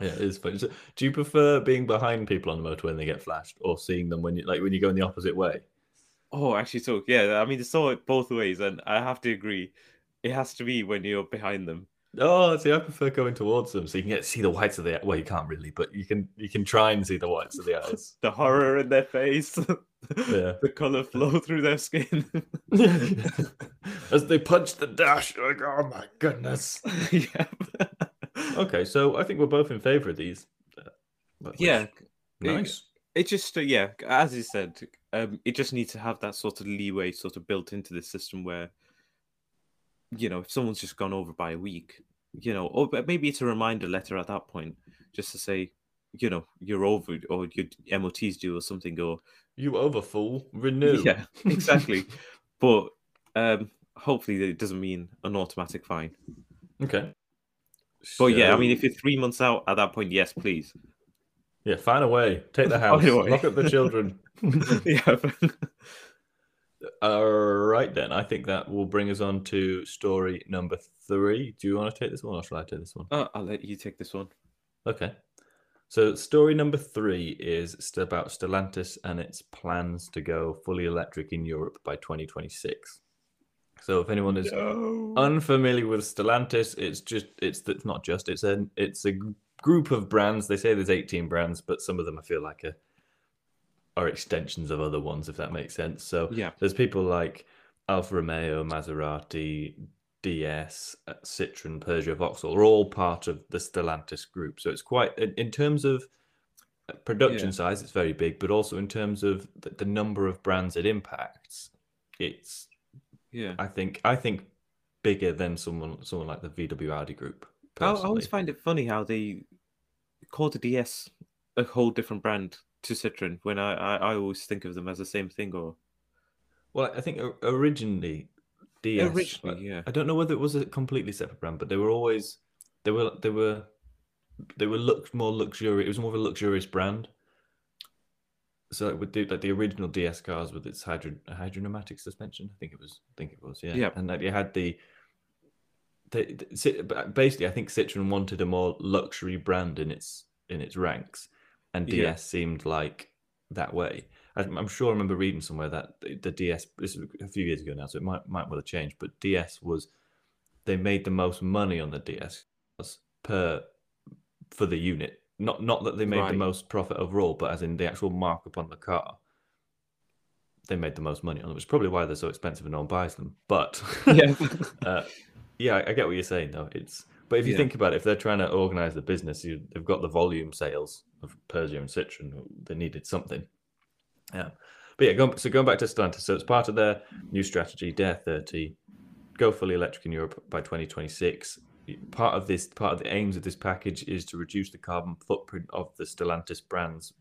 S1: Yeah, it is funny. So, do you prefer being behind people on the motor when they get flashed, or seeing them when you like when you go in the opposite way?
S2: oh, actually, so yeah, I mean, I saw it both ways, and I have to agree, it has to be when you're behind them.
S1: Oh, see, I prefer going towards them so you can get see the whites of the well, you can't really, but you can you can try and see the whites of the eyes.
S2: The horror in their face,
S1: Yeah.
S2: the color flow through their skin.
S1: As they punch the dash, you're like, oh my goodness.
S2: yeah.
S1: Okay, so I think we're both in favour of these. uh,
S2: Yeah,
S1: nice.
S2: it just uh, yeah, as you said, um, it just needs to have that sort of leeway sort of built into the system where you know, if someone's just gone over by a week, you know, or maybe it's a reminder letter at that point, just to say, you know, you're over or your MOT's due or something, or
S1: you over fool, renew.
S2: Yeah, exactly. but um, hopefully, it doesn't mean an automatic fine.
S1: Okay.
S2: But yeah, I mean, if you're three months out at that point, yes, please.
S1: Yeah, find a way. Take the house. Lock up the children.
S2: yeah.
S1: All right, then. I think that will bring us on to story number three. Do you want to take this one or shall I take this one?
S2: Uh, I'll let you take this one.
S1: Okay. So, story number three is about Stellantis and its plans to go fully electric in Europe by 2026. So, if anyone is no. unfamiliar with Stellantis, it's just it's it's not just it's a it's a group of brands. They say there's 18 brands, but some of them I feel like are are extensions of other ones, if that makes sense. So,
S2: yeah,
S1: there's people like Alfa Romeo, Maserati, DS, uh, Citroen, Peugeot, Vauxhall are all part of the Stellantis group. So it's quite, in terms of uh, production yeah. size, it's very big, but also in terms of the, the, number of brands it impacts, it's,
S2: yeah,
S1: I think, I think bigger than someone, someone like the VW Audi group.
S2: I, I always find it funny how they call the DS a whole different brand to Citroen when I, I, I always think of them as the same thing or.
S1: Well, I think originally DS.
S2: Originally, yeah.
S1: I don't know whether it was a completely separate brand, but they were always they were they were they were looked more luxurious. It was more of a luxurious brand. So like with the like the original DS cars with its hydro hydropneumatic suspension, I think it was. I think it was. Yeah.
S2: Yeah.
S1: And like you had the. The, the, basically, I think Citroen wanted a more luxury brand in its in its ranks, and DS yeah. seemed like that way. I'm sure I remember reading somewhere that the DS this is a few years ago now, so it might might well have changed. But DS was they made the most money on the DS per for the unit. Not not that they made right. the most profit overall, but as in the actual markup on the car, they made the most money on it. Which is probably why they're so expensive and no one buys them. But
S2: yeah,
S1: uh, yeah, I get what you're saying though. It's but if you yeah. think about it, if they're trying to organize the business, you, they've got the volume sales of and Citroen. They needed something. Yeah. But yeah, going, so going back to Stellantis, so it's part of their new strategy, Dare 30, go fully electric in Europe by 2026. Part of this, part of the aims of this package is to reduce the carbon footprint of the Stellantis brands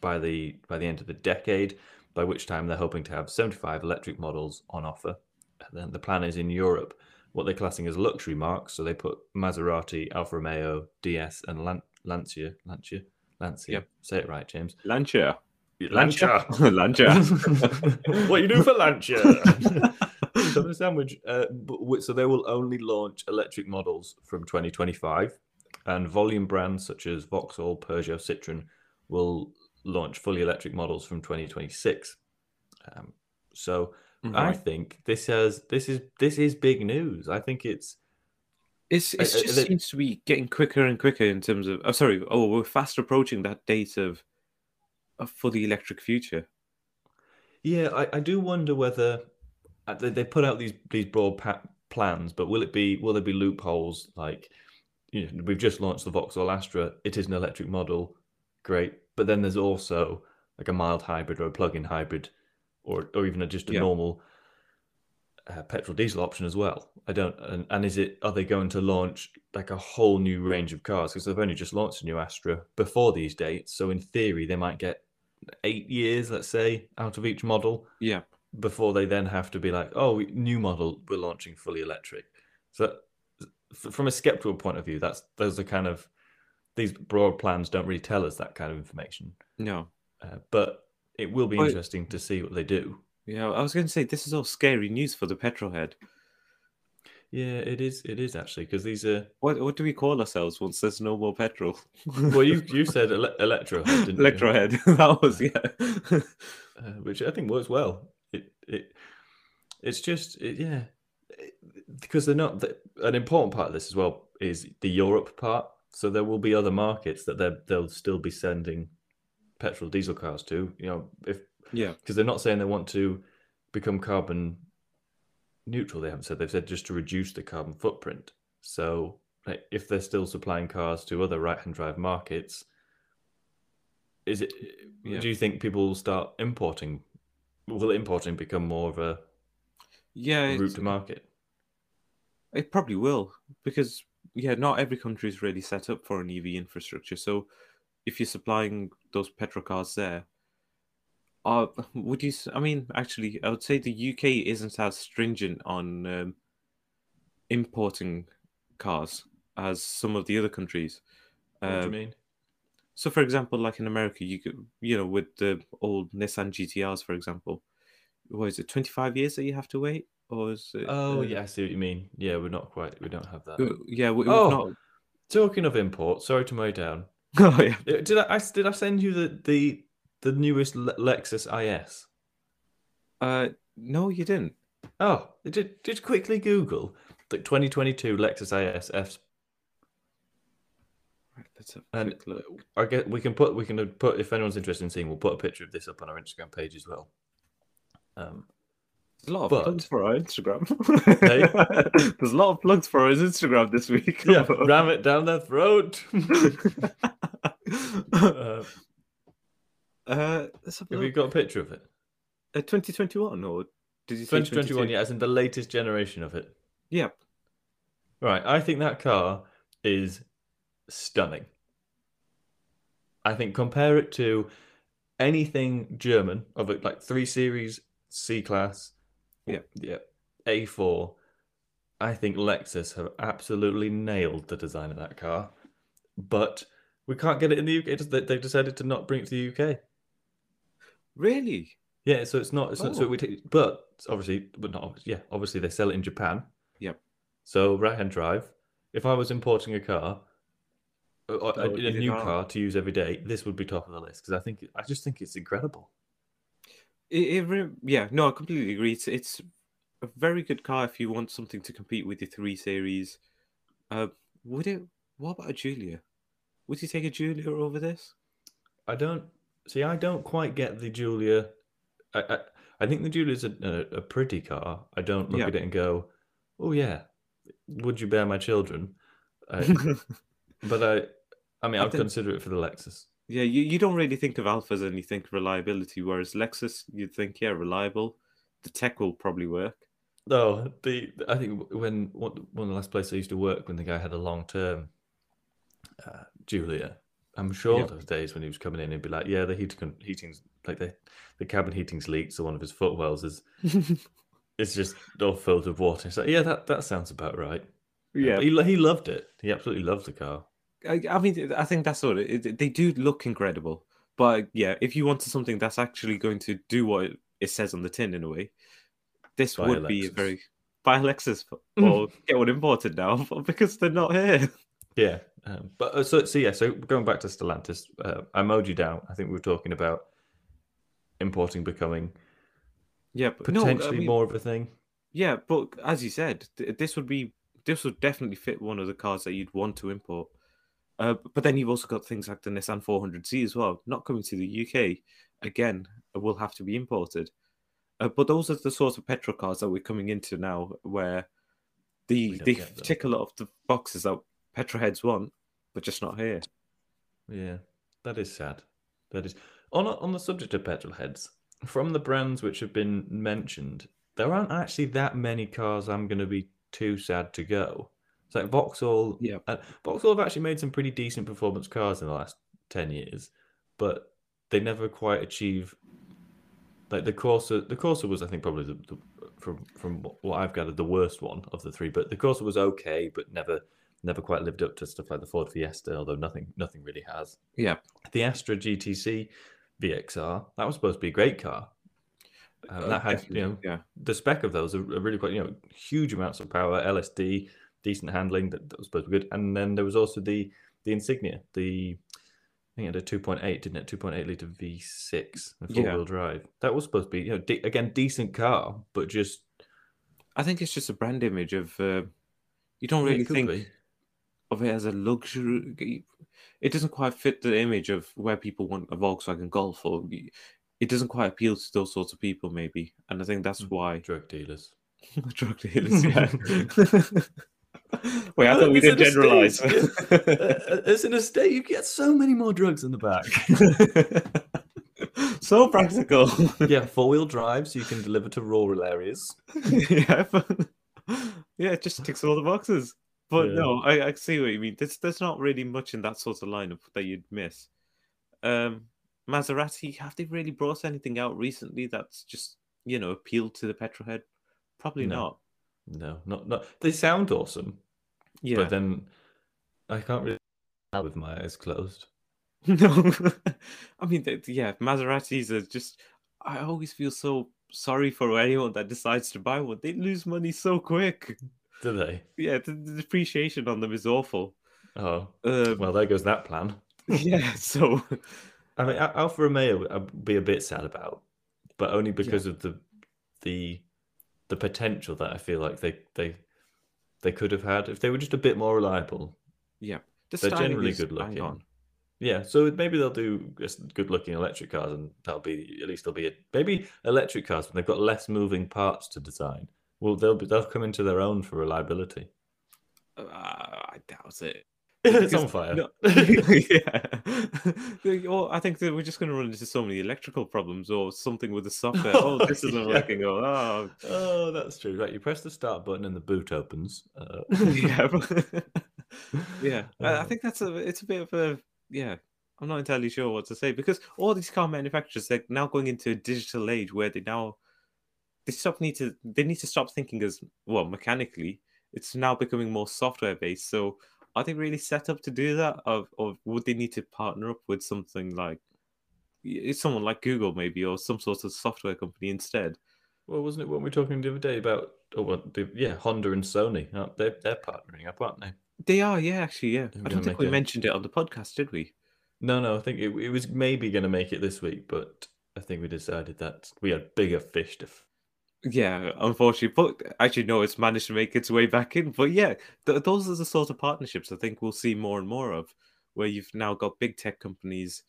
S1: by the by the end of the decade, by which time they're hoping to have 75 electric models on offer. And then the plan is in Europe, what they're classing as luxury marques. So they put Maserati, Alfa Romeo, DS, and Lan- Lancia, Lancia, Lancia. Yep. Say it right, James.
S2: Lancia.
S1: Lancia.
S2: Lancia.
S1: what you do for Lancia? so sandwich. Uh, so they will only launch electric models from 2025, and volume brands such as Vauxhall, Peugeot, Citroen will launch fully electric models from 2026. Um, so right. I think this has this is this is big news. I think it's
S2: it's it just uh, seems to be getting quicker and quicker in terms of. Oh, sorry. Oh, we're fast approaching that date of a fully electric future.
S1: Yeah, I, I do wonder whether uh, they, they put out these these broad pa- plans, but will it be will there be loopholes like you know, we've just launched the Vauxhall Astra. It is an electric model, great, but then there's also like a mild hybrid or a plug-in hybrid, or or even a, just a yeah. normal uh, petrol diesel option as well. I don't. And, and, is it? Are they going to launch like a whole new range of cars? Because they've only just launched a new Astra before these dates. So in theory, they might get eight years, let's say, out of each model.
S2: Yeah.
S1: Before they then have to be like, oh, new model, we're launching fully electric. So from a skeptical point of view, that's those are kind of these broad plans don't really tell us that kind of information.
S2: No.
S1: Uh, but it will be but, interesting to see what they do.
S2: Yeah, I was going to say this is all scary news for the petrol head.
S1: Yeah, it is. It is actually because these are.
S2: What What do we call ourselves once there's no more petrol?
S1: well, you you said ele- electrohead, didn't
S2: electrohead. You? that was yeah,
S1: uh, which I think works well. It it it's just it, yeah, it, because they're not the, an important part of this as well is the Europe part. So there will be other markets that they they'll still be sending petrol diesel cars to. You know, if
S2: yeah,
S1: because they're not saying they want to become carbon neutral. They haven't said. They've said just to reduce the carbon footprint. So like, if they're still supplying cars to other right-hand drive markets, is it? Yeah. Do you think people will start importing? Will importing become more of a
S2: yeah
S1: route to market?
S2: It probably will because yeah, not every country is really set up for an EV infrastructure. So if you're supplying those petrol cars there, uh, would you? I mean, actually, I would say the UK isn't as stringent on um, importing cars as some of the other countries.
S1: What do
S2: Uh,
S1: you mean?
S2: so, for example, like in America, you could, you know, with the old Nissan GTRs, for example, what is it, 25 years that you have to wait? Or is it?
S1: Oh
S2: uh,
S1: yeah, I see what you mean. Yeah, we're not quite. We don't have that.
S2: uh, Yeah, we,
S1: Oh.
S2: not.
S1: Talking of import, sorry to mow down.
S2: Oh, yeah.
S1: Uh, Did I, I did I send you the the the newest Le- Lexus IS?
S2: Uh, no, you didn't.
S1: Oh, did just quickly Google the 2022 Lexus IS F.
S2: Right, let's have a
S1: And
S2: quick look.
S1: I get we can put we can put if anyone's interested in seeing, we'll put a picture of this up on our Instagram page as well. Um,
S2: There's a lot of
S1: but-
S2: plugs for our Instagram.
S1: Hey?
S2: There's a lot of plugs for our Instagram this week.
S1: yeah, ram it down their throat. uh,
S2: uh, let's have a
S1: have you got a picture of it?
S2: Uh, 2021 or did you
S1: 2021, yeah, as in the latest generation of it.
S2: Yeah.
S1: Right, I think that car is stunning. I think compare it to anything German of it, like three series C class,
S2: Yeah.
S1: yeah, A4. I think Lexus have absolutely nailed the design of that car, but we can't get it in the UK. They've decided to not bring it to the UK.
S2: Really?
S1: Yeah, so it's not. It's not. So
S2: Oh.
S1: we take, but obviously, but not. Yeah, obviously they sell it in Japan.
S2: Yep.
S1: So right hand drive. If I was importing a car, a, a- a new
S2: car.
S1: to use every day, this would be top of the list because I think I just think it's incredible.
S2: It, it yeah, no, I completely agree. It's, it's a very good car if you want something to compete with the 3 Series. Uh, would it? What about a Giulia? Would you take a Giulia over this?
S1: I don't see. I don't quite get the Giulia. I I, I think the Giulia's a, a, a pretty car. I don't look
S2: Yeah.
S1: at it and go, "Oh yeah, would you bear my children?" I, but I, I mean,
S2: I
S1: I'd
S2: think-
S1: consider it for the Lexus.
S2: Yeah, you, you don't really think of Alfas and you think reliability, whereas Lexus, you'd think, yeah, reliable. The tech will probably work.
S1: No, the I think when one of the last places I used to work, when the guy had a long term uh, Julia, I'm sure
S2: Yeah.
S1: those days when he was coming in, he'd be like, "Yeah, the heating's like the the cabin heating's leaked, so one of his footwells is it's just all filled with water." It's like, "Yeah, that that sounds about right."
S2: yeah,
S1: he he loved it. He absolutely loved the car.
S2: I, I mean, I think that's of it. They do look incredible, but yeah, if you wanted something that's actually going to do what it, it says on the tin in a way, this
S1: Buy
S2: would be a very buy Lexus or get one imported now because they're not here.
S1: Yeah, um, but uh, so so yeah. So going back to Stellantis, uh, I mowed you down. I think we were talking about importing becoming
S2: Yeah, but no,
S1: potentially
S2: I mean,
S1: more of a thing.
S2: yeah, but as you said, th- this would be this would definitely fit one of the cars that you'd want to import. Uh, but then you've also got things like the Nissan 400Z as well, not coming to the UK. Again, uh, will have to be imported. Uh, but those are the sorts of petrol cars that we're coming into now, where the
S1: We don't
S2: they tick a lot of the boxes that petrol heads want, but just not here.
S1: Yeah, that is sad. That is on on the subject of petrol heads. From the brands which have been mentioned, there aren't actually that many cars I'm going to be too sad to go. It's like Vauxhall.
S2: Yeah.
S1: uh, Vauxhall have actually made some pretty decent performance cars in the last ten years, but they never quite achieve. Like the Corsa, the Corsa was, I think, probably the, the from from what I've gathered, the worst one of the three. But the Corsa was okay, but never never quite lived up to stuff like the Ford Fiesta. Although nothing nothing really has
S2: Yeah,
S1: the Astra GTC VXR. That was supposed to be a great car. Um,
S2: uh,
S1: that had, you know,
S2: yeah,
S1: the spec of those are really quite, you know, huge amounts of power, LSD, decent handling. That, that was supposed to be good. And then there was also the the Insignia, the I think it had a 2.8, didn't it? 2.8 liter V6, and four
S2: Yeah.
S1: wheel drive. That was supposed to be, you know, de- again, decent car, but just
S2: I think it's just a brand image of. Uh, you don't really think
S1: be.
S2: Of it as a luxury. It doesn't quite fit the image of where people want a Volkswagen Golf, or it doesn't quite appeal to those sorts of people, maybe. And I think that's
S1: Mm.
S2: why
S1: drug dealers.
S2: drug dealers. Yeah. Wait, I thought we
S1: It's an
S2: did generalize.
S1: estate. As an estate, you get so many more drugs in the back.
S2: so practical.
S1: yeah, four wheel drive, so you can deliver to rural areas.
S2: yeah, but- Yeah, it just ticks all the boxes. But
S1: Yeah.
S2: no, I, I see what you mean. There's there's not really much in that sort of lineup that you'd miss. Um, Maserati, have they really brought anything out recently that's just you know appealed to the petrol head? Probably
S1: No.
S2: not.
S1: No, not not. They sound awesome,
S2: Yeah.
S1: but then I can't really with my eyes closed.
S2: No, I mean, yeah, Maseratis are just. I always feel so sorry for anyone that decides to buy one. They lose money so quick.
S1: Do they?
S2: Yeah, the, the depreciation on them is awful.
S1: Oh,
S2: Um,
S1: well, there goes that plan.
S2: yeah, so
S1: I mean, Al- Alfa Romeo, I'd be a bit sad about, but only because of the the the potential that I feel like they they they could have had if they were just a bit more reliable.
S2: yeah, the
S1: They're generally good looking. Yeah, so maybe they'll do good looking electric cars, and that'll be at least they'll be a, maybe electric cars when they've got less moving parts to design. Well, they'll be, they'll come into their own for reliability.
S2: Uh, I doubt it.
S1: it's on fire.
S2: No, yeah. or I think that we're just going to run into so many electrical problems or something with the software. Oh, this isn't
S1: Yeah.
S2: working. Or oh,
S1: Oh, that's true. Right, you press the start button and the boot opens. Uh,
S2: yeah, yeah. I, I
S1: Uh,
S2: think that's a. It's a bit of a. Yeah, I'm not entirely sure what to say because all these car manufacturers they're now going into a digital age where they now they stop need to they need to stop thinking as well mechanically. It's now becoming more software based. So are they really set up to do that, or, or would they need to partner up with something like someone like Google maybe, or some sort of software company instead?
S1: Well, wasn't it when we were talking the other day about? Oh, what? The, yeah, Honda and Sony. aren't they they're partnering up, aren't they?
S2: They are, yeah, actually, yeah. I don't think we mentioned it on the podcast, did we?
S1: No, no. I think it, it was maybe going to make it this week, but I think we decided that we had bigger fish to. F-
S2: Yeah, unfortunately, but actually, no, it's managed to make its way back in. But yeah, th- those are the sort of partnerships I think we'll see more and more of, where you've now got big tech companies,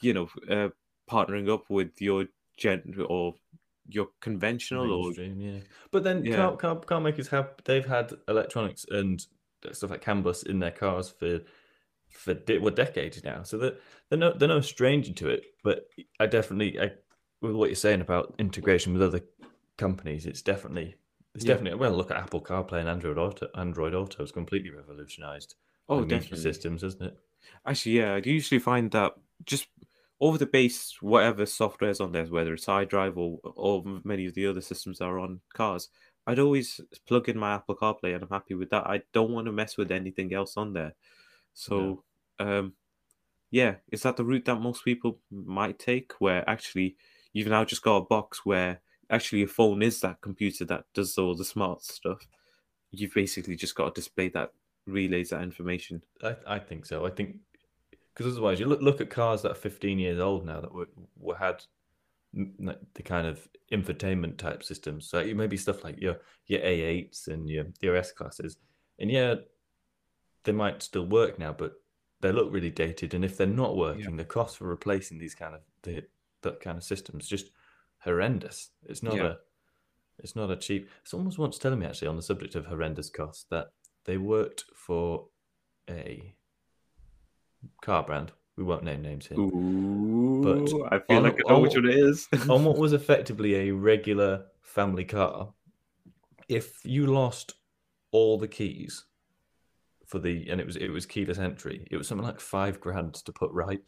S2: you know, uh, partnering up with your gen or your conventional or
S1: yeah. But then
S2: Yeah.
S1: car, car, car makers have they've had electronics and stuff like CAN bus in their cars for for de- well, decades now, so that they're no they're no stranger to it. But I definitely, I, with what you're saying about integration with other companies, it's definitely it's
S2: Yeah.
S1: definitely well. Look at Apple CarPlay and Android Auto. Android Auto has completely revolutionized
S2: oh, definitely.
S1: systems, hasn't it?
S2: Actually, yeah, I usually find that just over the base, whatever software is on there, whether it's iDrive or or many of the other systems that are on cars, I'd always plug in my Apple CarPlay, and I'm happy with that. I don't want to mess with anything else on there. So, um, yeah, is that the route that most people might take, where actually you've now just got a box where actually your phone is that computer that does all the smart stuff. You've basically just got to display that relays that information.
S1: I, I think so. I think because otherwise, you look look at cars that are 15 years old now that were, were had the kind of infotainment type systems. So you maybe stuff like your your A8s and your your S classes, and yeah, they might still work now, but they look really dated. And if they're not working, the cost for replacing these kind of the, that kind of systems just horrendous. It's not
S2: Yeah.
S1: a it's not a cheap. Someone was once telling me actually on the subject of horrendous costs that they worked for a car brand. We won't name names here.
S2: Ooh, I feel
S1: on-
S2: like I know which one it is.
S1: on what was effectively a regular family car, if you lost all the keys for the and it was it was keyless entry, it was something like five grand to put right.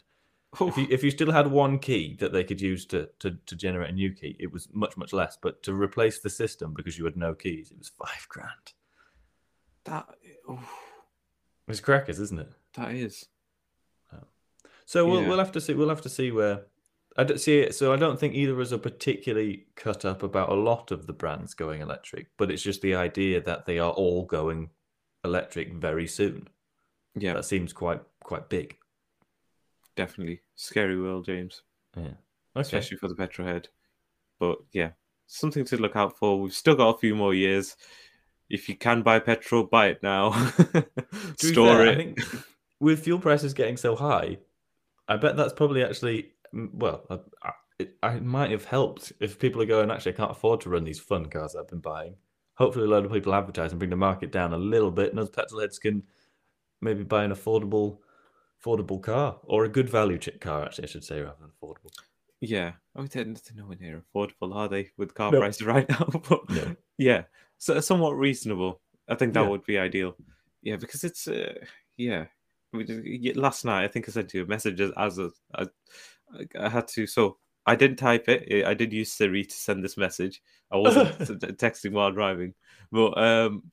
S1: If you if you still had one key that they could use to, to to generate a new key, it was much much less. But to replace the system because you had no keys, it was five grand.
S2: that, ooh,
S1: It's crackers, isn't it?
S2: that is. Oh.
S1: So we'll
S2: Yeah.
S1: we'll have to see we'll have to see where I don't see it. So I don't think either of us are particularly cut up about a lot of the brands going electric, but it's just the idea that they are all going electric very soon.
S2: Yeah,
S1: That seems quite quite big.
S2: Definitely. Scary world, James.
S1: Yeah. Okay.
S2: Especially for the petrol head. But yeah, something to look out for. We've still got a few more years. If you can buy petrol, buy it now. Store
S1: fair,
S2: it.
S1: I think with fuel prices getting so high, I bet that's probably actually mm, well. I, I, it, I might have helped if people are going. Actually, I can't afford to run these fun cars I've been buying. Hopefully, a lot of people advertise and bring the market down a little bit, and those petrol heads can maybe buy an affordable, affordable car or a good value ch- car. Actually, I should say rather than affordable.
S2: Yeah. Oh, they're, they're nowhere near affordable, are they, with car
S1: No.
S2: prices right now? but
S1: No.
S2: yeah. so somewhat reasonable. I think that
S1: Yeah.
S2: would be ideal. Yeah, because it's uh, yeah. Just, y- last night I think I sent you a message as, as a, I, I had to so I didn't type it. I did use Siri to send this message. I wasn't texting while driving, but um,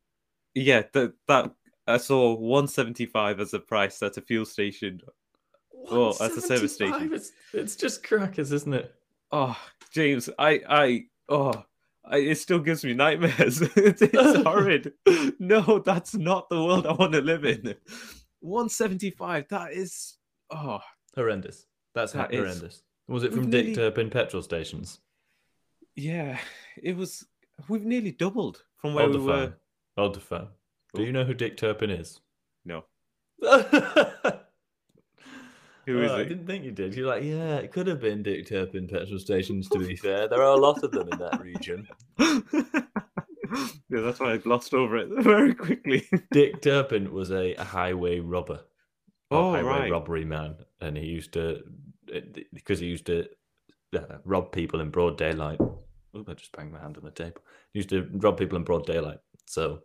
S2: yeah, that that I saw 175 as a price at a fuel station. Well, at a service station.
S1: It's, it's just crackers, isn't it?
S2: Oh, James, I I oh. I, it still gives me nightmares. it's, it's horrid. No, that's not the world I want to live in. 175. That is. Oh,
S1: Horrendous. That's
S2: That
S1: ha-
S2: is-
S1: horrendous. Was it from Dick
S2: nearly-
S1: Turpin petrol stations?
S2: yeah. It was. We've nearly doubled from where
S1: Hold
S2: we
S1: the
S2: were.
S1: phone. Hold the phone. Do you know who Dick Turpin is?
S2: No.
S1: Who is
S2: is
S1: I didn't think you did. You're like, yeah, it could have been Dick Turpin petrol stations. To be fair, there are a lot of them in that region.
S2: yeah, that's why I glossed over it very quickly.
S1: Dick Turpin was a, a highway robber, a
S2: Oh,
S1: highway
S2: right.
S1: robbery man, and he used to because he used to uh, rob people in broad daylight. Oop, I just banged my hand on the table. He used to rob people in broad daylight. So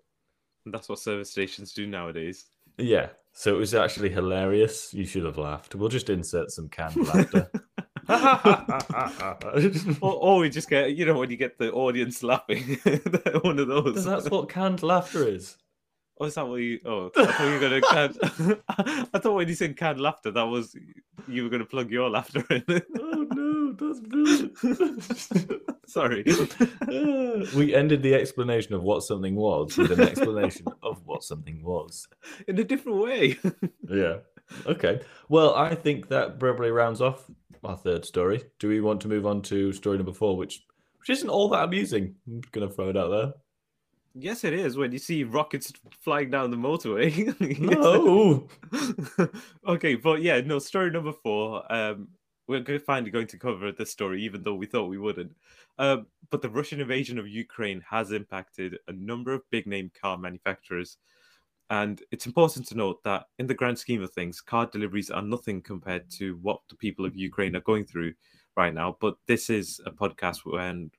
S2: That's what service stations do nowadays.
S1: yeah, so it was actually hilarious. You should have laughed. We'll just insert some canned laughter.
S2: or, or we just get, you know, when you get the audience laughing, one of those.
S1: That's what canned laughter is.
S2: Oh, is that what you? Oh, I thought you were gonna. Can... I thought when you said canned laughter, that was you were gonna plug your laughter in.
S1: No, that's brilliant.
S2: Sorry.
S1: we ended the explanation of what something was with an explanation of what something was.
S2: in a different way.
S1: Yeah. Okay. Well, I think that probably rounds off our third story. Do we want to move on to story number four, which which isn't all that amusing? I'm gonna throw it out there.
S2: yes, it is. When you see rockets flying down the motorway.
S1: No.
S2: okay, but yeah, no. Story number four. Um, we're finally going to cover this story, even though we thought we wouldn't. Um, but the Russian invasion of Ukraine has impacted a number of big name car manufacturers. And it's important to note that, in the grand scheme of things, car deliveries are nothing compared to what the people of Ukraine are going through right now. But this is a podcast when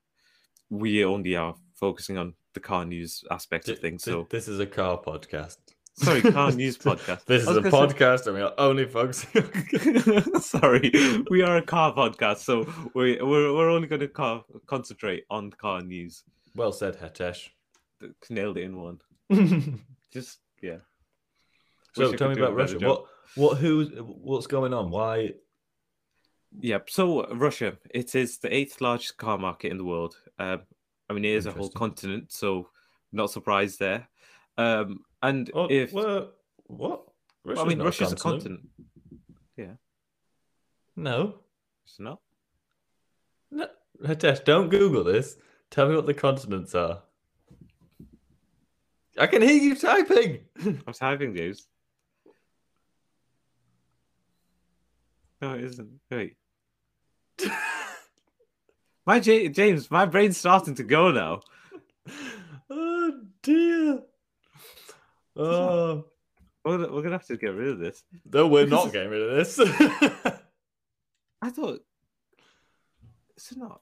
S2: we only are focusing on the car news aspect of things.
S1: Th-
S2: So,
S1: this is a car podcast.
S2: Sorry, car news podcast.
S1: This is a
S2: gonna say-
S1: podcast, and we are only focusing.
S2: Sorry, we are a car podcast, so we, we're we're only going to car, concentrate on car news.
S1: well said, Hetesh.
S2: Nailed it in one. Just yeah.
S1: so
S2: Wish
S1: tell me
S2: could do a
S1: about Russia. What what who's what's going on? Why?
S2: Yep. So Russia, it is the eighth largest car market in the world. Um, I mean, it is a whole continent, so not surprised there. Um, and
S1: Oh,
S2: if
S1: well, what?
S2: well, I
S1: Russia's
S2: mean,
S1: not
S2: Russia's a continent. Yeah.
S1: No,
S2: It's not.
S1: no, Hetesh, don't Google this. Tell me what the continents are. I can hear you typing.
S2: I'm typing these. No, it isn't. Wait. My J- James, my brain's starting to go now.
S1: oh dear. Oh
S2: We're, gonna- we're gonna have to get rid of this.
S1: no, we're not getting rid of this.
S2: I thought. Is it not?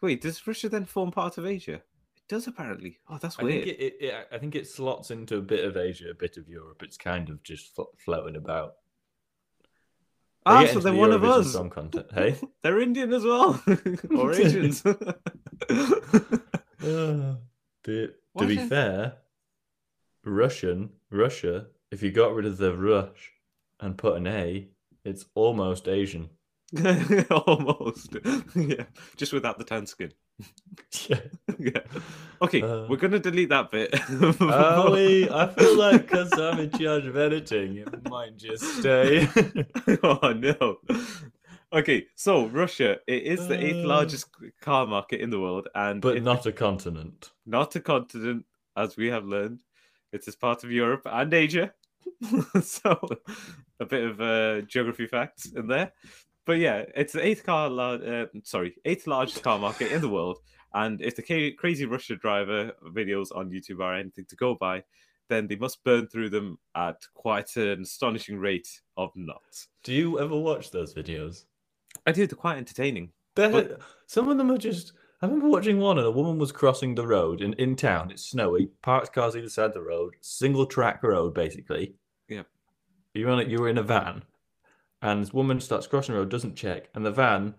S2: Wait, does Russia then form part of Asia? It does apparently. Oh, that's
S1: I
S2: weird.
S1: think it, it, it, I think it slots into a bit of Asia, a bit of Europe. It's kind of just flo- floating about. They
S2: ah, so they're
S1: the
S2: one of us.
S1: Song contest. Hey,
S2: They're Indian as well, or Asians.
S1: Uh, the- to be fair, Russian Russia. If you got rid of the rush and put an A, it's almost Asian.
S2: Almost. yeah, just without the tan skin.
S1: Yeah.
S2: yeah. Okay,
S1: Uh,
S2: we're gonna delete that bit.
S1: Are we? I feel like because I'm in charge of editing, it might just stay.
S2: oh no. Okay, so Russia, it is the eighth
S1: Uh.
S2: largest car market in the world, and
S1: but not a continent.
S2: not a continent, as we have learned. It is part of Europe and Asia. so, a bit of uh, geography facts in there. But yeah, it's the eighth car, lar- uh, sorry, eighth largest car market in the world. And if the ca- crazy Russia driver videos on YouTube are anything to go by, then they must burn through them at quite an astonishing rate of knots.
S1: Do you ever watch those videos?
S2: I do. They're quite entertaining.
S1: They're,
S2: But-
S1: some of them are just. I remember watching one, and a woman was crossing the road in, in town. It's snowy, parked cars either side of the road, single track road, basically.
S2: Yeah.
S1: You're on. You were in a van, and this woman starts crossing the road, doesn't check, and the van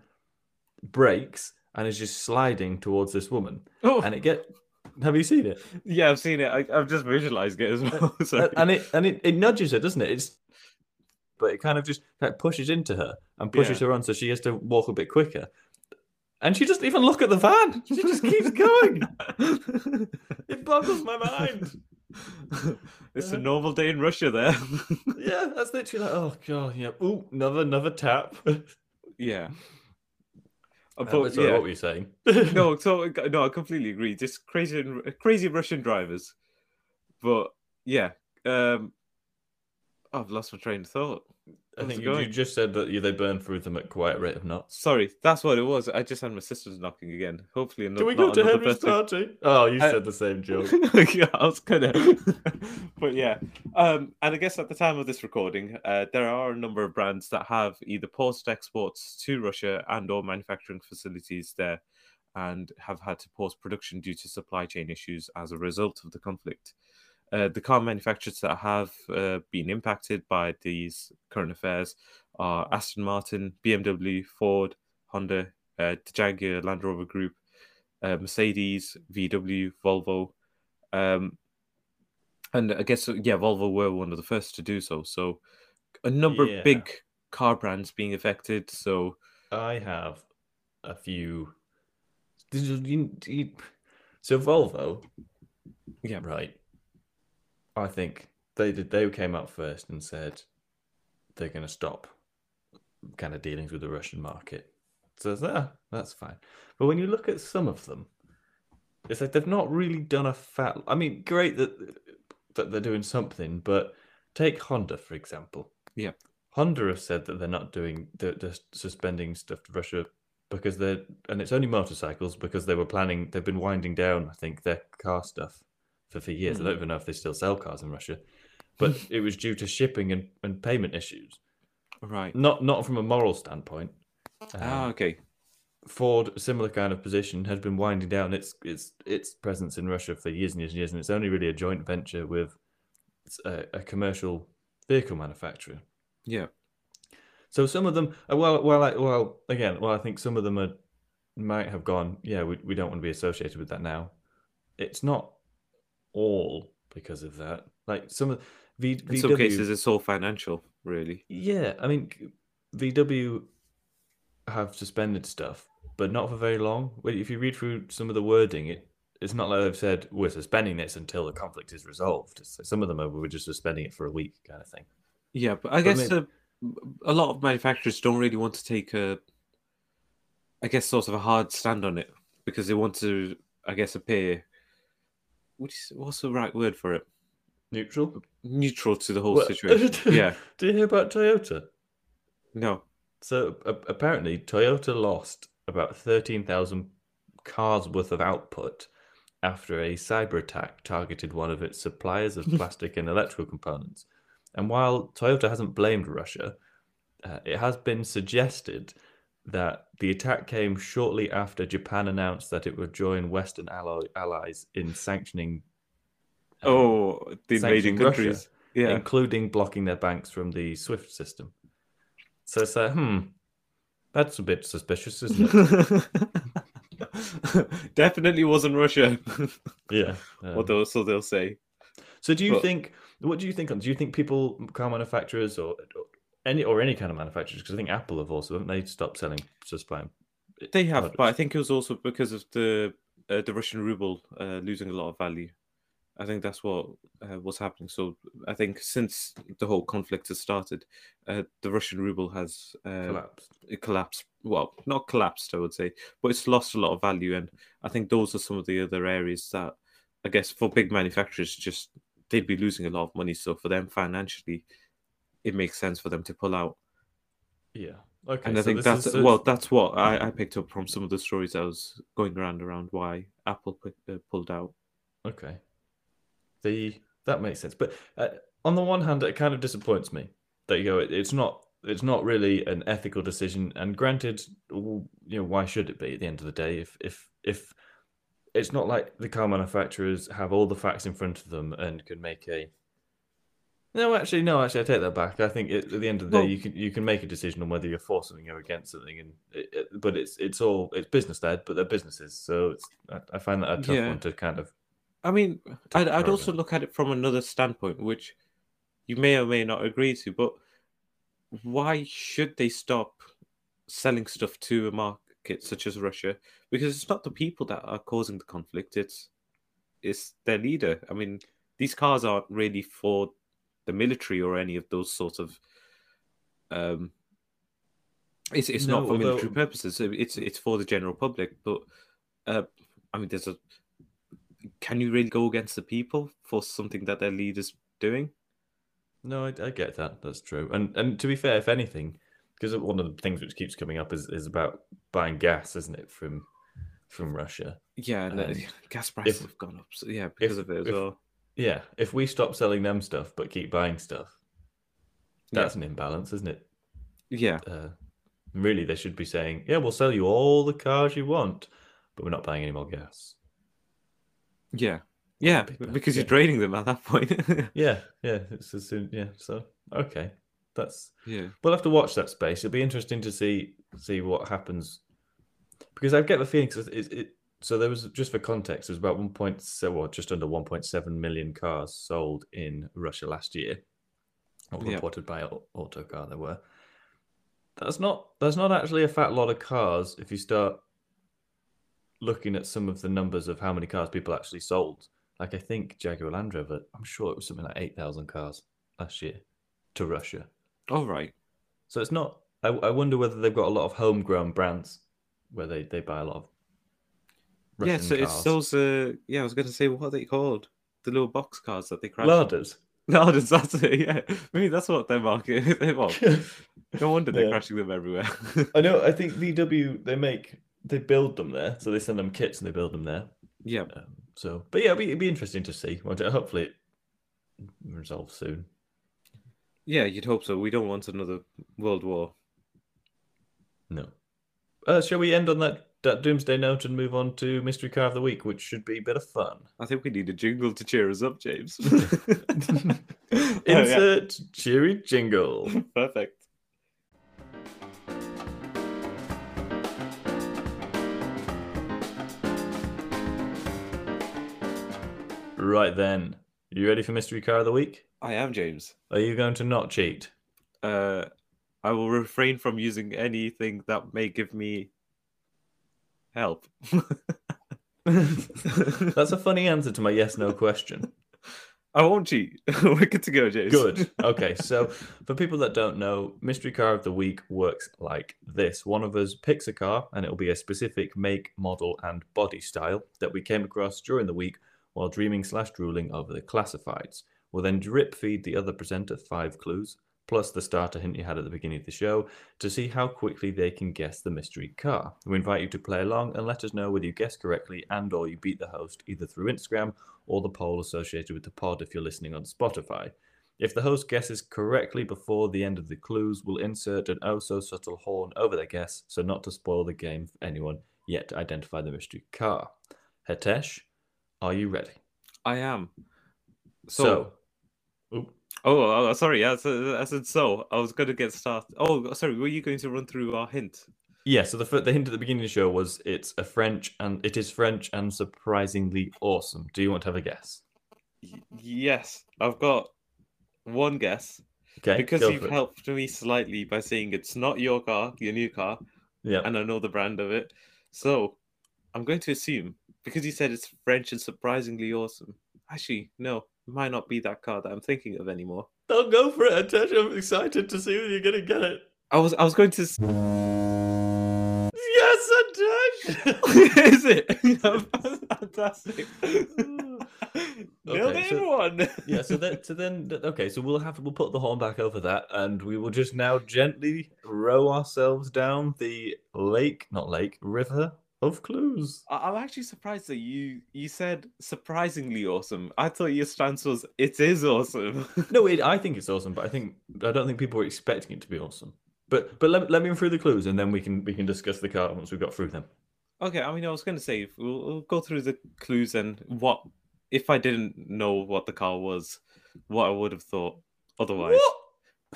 S1: brakes and is just sliding towards this woman.
S2: Oh,
S1: And it get. Have you seen it?
S2: yeah, I've seen it. I, I've just visualized it as well.
S1: And it and it, it nudges her, doesn't it? It's but it kind of just like pushes into her and pushes her on, so she has to walk a bit quicker. And she doesn't even look at the van; she just keeps going. it boggles my mind.
S2: it's a normal day in Russia there.
S1: Yeah, that's literally like, oh god, yeah. Ooh, another another tap.
S2: yeah. Uh,
S1: But,
S2: but,
S1: sorry,
S2: yeah.
S1: what were you saying?
S2: no, so no, I completely agree. Just crazy, crazy Russian drivers. But yeah, um, I've lost my train of thought.
S1: I think you, you just said that you, they burn through them at quite a rate of knots.
S2: Sorry, that's what it was. I just had my sister's knocking again. Hopefully, not,
S1: Can we go to
S2: another
S1: Henry's party? Oh, you
S2: Uh,
S1: said the same joke.
S2: yeah, I was gonna. but yeah, um, and I guess at the time of this recording, uh, there are a number of brands that have either paused exports to Russia and/or manufacturing facilities there, and have had to pause production due to supply chain issues as a result of the conflict. Uh, the car manufacturers that have uh, been impacted by these current affairs are Aston Martin, BMW, Ford, Honda, uh, the Jaguar Land Rover Group, uh, Mercedes, VW, Volvo. Um, and I guess, yeah, Volvo were one of the first to do so. So a number
S1: Yeah.
S2: of big car brands being affected. So,
S1: I have a few. So Volvo,
S2: yeah,
S1: right? I think they did. They came out first and said they're going to stop kind of dealings with the Russian market. So ah, that's fine. But when you look at some of them, it's like they've not really done a fat. I mean, great that that they're doing something, but take Honda for example.
S2: Yeah.
S1: Honda have said that they're not doing they're, they're suspending stuff to Russia because they're and it's only motorcycles because they were planning they've been winding down I think their car stuff for for years. I
S2: Hmm.
S1: don't even know if they still sell cars in Russia, but it was due to shipping and, and payment issues.
S2: right.
S1: Not not from a moral standpoint.
S2: ah,
S1: Um,
S2: okay.
S1: Ford, a similar kind of position, has been winding down its its its presence in Russia for years and years and years, and it's only really a joint venture with a, a commercial vehicle manufacturer.
S2: Yeah.
S1: So some of them, uh, well, well, I, well, again, well, I think some of them are, might have gone. Yeah, we we don't want to be associated with that now. It's not all because of that. Like some of v,
S2: In
S1: VW,
S2: some cases, it's all financial, really.
S1: yeah, I mean, VW have suspended stuff, but not for very long. If you read through some of the wording, it it's not like they've said we're suspending this until the conflict is resolved. It's, some of them are we're just suspending it for a week, kind of thing.
S2: Yeah, but I
S1: But
S2: guess uh, a lot of manufacturers don't really want to take a, I guess, sort of a hard stand on it because they want to, I guess, appear. What's the right word for it?
S1: Neutral.
S2: Neutral to the whole
S1: Well-
S2: situation. yeah.
S1: Did you hear about Toyota?
S2: No.
S1: So a- apparently, Toyota lost about thirteen thousand cars worth of output after a cyber attack targeted one of its suppliers of plastic and electrical components. And while Toyota hasn't blamed Russia, uh, it has been suggested that the attack came shortly after Japan announced that it would join Western ally- allies in sanctioning, um,
S2: Oh, the invading
S1: Russia,
S2: countries. Yeah.
S1: including blocking their banks from the SWIFT system. So it's like, hmm, that's a bit suspicious, isn't it?
S2: Definitely wasn't Russia.
S1: yeah.
S2: What
S1: um,
S2: they'll, so they'll say.
S1: So do you
S2: But-
S1: think? What do you think? on Do you think people, car manufacturers, or, or any or any kind of manufacturers? Because I think Apple have also haven't they stopped selling supplying.
S2: They have, but I think it was also because of the uh, the Russian ruble uh, losing a lot of value. I think that's what uh, was happening. So I think since the whole conflict has started, uh, the Russian ruble has uh,
S1: collapsed.
S2: it collapsed. Well, not collapsed, I would say, but it's lost a lot of value. And I think those are some of the other areas that I guess for big manufacturers, just they'd be losing a lot of money. So for them financially, it makes sense for them to pull out.
S1: Yeah. Okay.
S2: and I
S1: so
S2: think that's
S1: is-
S2: well, that's what I, I picked up from some of the stories I was going around around why Apple pu- uh, pulled out.
S1: Okay. The that makes sense, but uh, on the one hand, it kind of disappoints me that you go. It, it's not it's not really an ethical decision. And granted, you know, why should it be at the end of the day? If if if it's not like the car manufacturers have all the facts in front of them and can make a no, actually, no. Actually, I take that back. I think it, at the end of the
S2: Well-
S1: day, you can you can make a decision on whether you're for something or against something, and it, it, but it's it's all it's business led, but they're businesses, so it's I, I find that a tough
S2: Yeah.
S1: one to kind of
S2: I mean, I'd, I'd also look at it from another standpoint, which you may or may not agree to, but why should they stop selling stuff to a market such as Russia? Because it's not the people that are causing the conflict; it's it's their leader. I mean, these cars aren't really for the military or any of those sorts of. Um, it's it's not
S1: No,
S2: for military purposes. It's it's for the general public. But uh, I mean, there's a. Can you really go against the people for something that their leader's doing?
S1: No, I, I get that. That's true. And and to be fair, if anything, because one of the things which keeps coming up is, is about buying gas, isn't it, from from Russia?
S2: Yeah, and uh, gas prices
S1: if-
S2: have gone up. So yeah, because
S1: if-
S2: of it as
S1: if-
S2: well.
S1: Yeah. If we stop selling them stuff but keep buying stuff,
S2: Yeah.
S1: that's an imbalance, isn't it?
S2: Yeah,
S1: Uh, really, they should be saying, "Yeah, we'll sell you all the cars you want, but we're not buying any more gas."
S2: yeah, yeah. Because you're
S1: yeah.
S2: draining them at that point.
S1: Yeah, yeah. It's as soon, yeah. So okay, that's
S2: yeah,
S1: we'll have to watch that space. It'll be interesting to see see what happens because I get the feeling 'cause it, it so there was just for context, there was about one point so well, just under one point seven million cars sold in Russia last year, or
S2: Yeah.
S1: reported by Autocar. There were. That's not that's not actually a fat lot of cars if you start looking at some of the numbers of how many cars people actually sold. Like I think Jaguar Land Rover, I'm sure it was something like eight thousand cars last year to Russia.
S2: all right.
S1: So it's not. I, I wonder whether they've got a lot of homegrown brands where they, they buy a lot of.
S2: Yeah, so it's
S1: cars.
S2: those. Uh, yeah, I was going to say what are they called? The little box cars that they crash.
S1: Ladas.
S2: No, that's it. Yeah, maybe that's what their market. is. well, no wonder they're
S1: Yeah.
S2: crashing them everywhere.
S1: I know. I think VW they make they build them there, so they send them kits and they build them there.
S2: yeah,
S1: Um, so, but yeah, it'd be, it'd be interesting to see. Hopefully, it resolves soon.
S2: yeah. You'd hope so. We don't want another world war.
S1: No. Uh, shall we end on that, that doomsday note and move on to mystery car of the week, which should be a bit of fun.
S2: I think we need a jingle to cheer us up, James. Oh, yeah.
S1: Insert cheery jingle.
S2: Perfect.
S1: Right then, you ready for mystery car of the week?
S2: I am James.
S1: Are you going to not cheat?
S2: Uh, I will refrain from using anything that may give me help.
S1: That's a funny answer to my yes no question.
S2: I won't cheat. We're good to go, James.
S1: Good. Okay, so for people that don't know, Mystery Car of the Week works like this. One of us picks a car, and it'll be a specific make, model, and body style that we came across during the week while dreaming slash drooling over the classifieds. We'll then drip feed the other presenter five clues, plus the starter hint you had at the beginning of the show, to see how quickly they can guess the mystery car. We invite you to play along and let us know whether you guess correctly and or you beat the host either through Instagram or the poll associated with the pod if you're listening on Spotify. If the host guesses correctly before the end of the clues, we'll insert an oh so subtle horn over their guess so not to spoil the game for anyone yet to identify the mystery car. Hetesh, are you ready?
S2: I am.
S1: So,
S2: So. Oh, oh, sorry. Yeah, uh, so, I said so. I was going to get started. Oh, sorry. Were you going to run through our hint?
S1: yeah, so the, the hint at the beginning of the show was it's a French and it is French and surprisingly awesome. Do you want to have a guess?
S2: Y- yes, I've got one guess
S1: Okay,
S2: because you've
S1: it.
S2: helped me slightly by saying it's not your car, your new car,
S1: Yeah,
S2: and I know the brand of it. So I'm going to assume because you said it's French and surprisingly awesome. Actually, no, might not be that car that I'm thinking of anymore.
S1: don't go for it, Hetesh. I'm excited to see whether you're going to get it.
S2: I was I was going to.
S1: Yes, Hetesh!
S2: Is it? Fantastic. Nailed
S1: Okay, so-
S2: one.
S1: yeah so then so then okay so we'll have we'll put the horn back over that and we will just now gently row ourselves down the lake not lake river of clues.
S2: I- I'm actually surprised that you you said surprisingly awesome. I thought your stance was it is awesome.
S1: No, it, I think it's awesome, but I think I don't think people were expecting it to be awesome. But but let, let me through the clues and then we can we can discuss the car once we've got through them.
S2: okay, I mean, I was going to say we'll, we'll go through the clues and what if I didn't know what the car was, what I would have thought otherwise.
S1: What?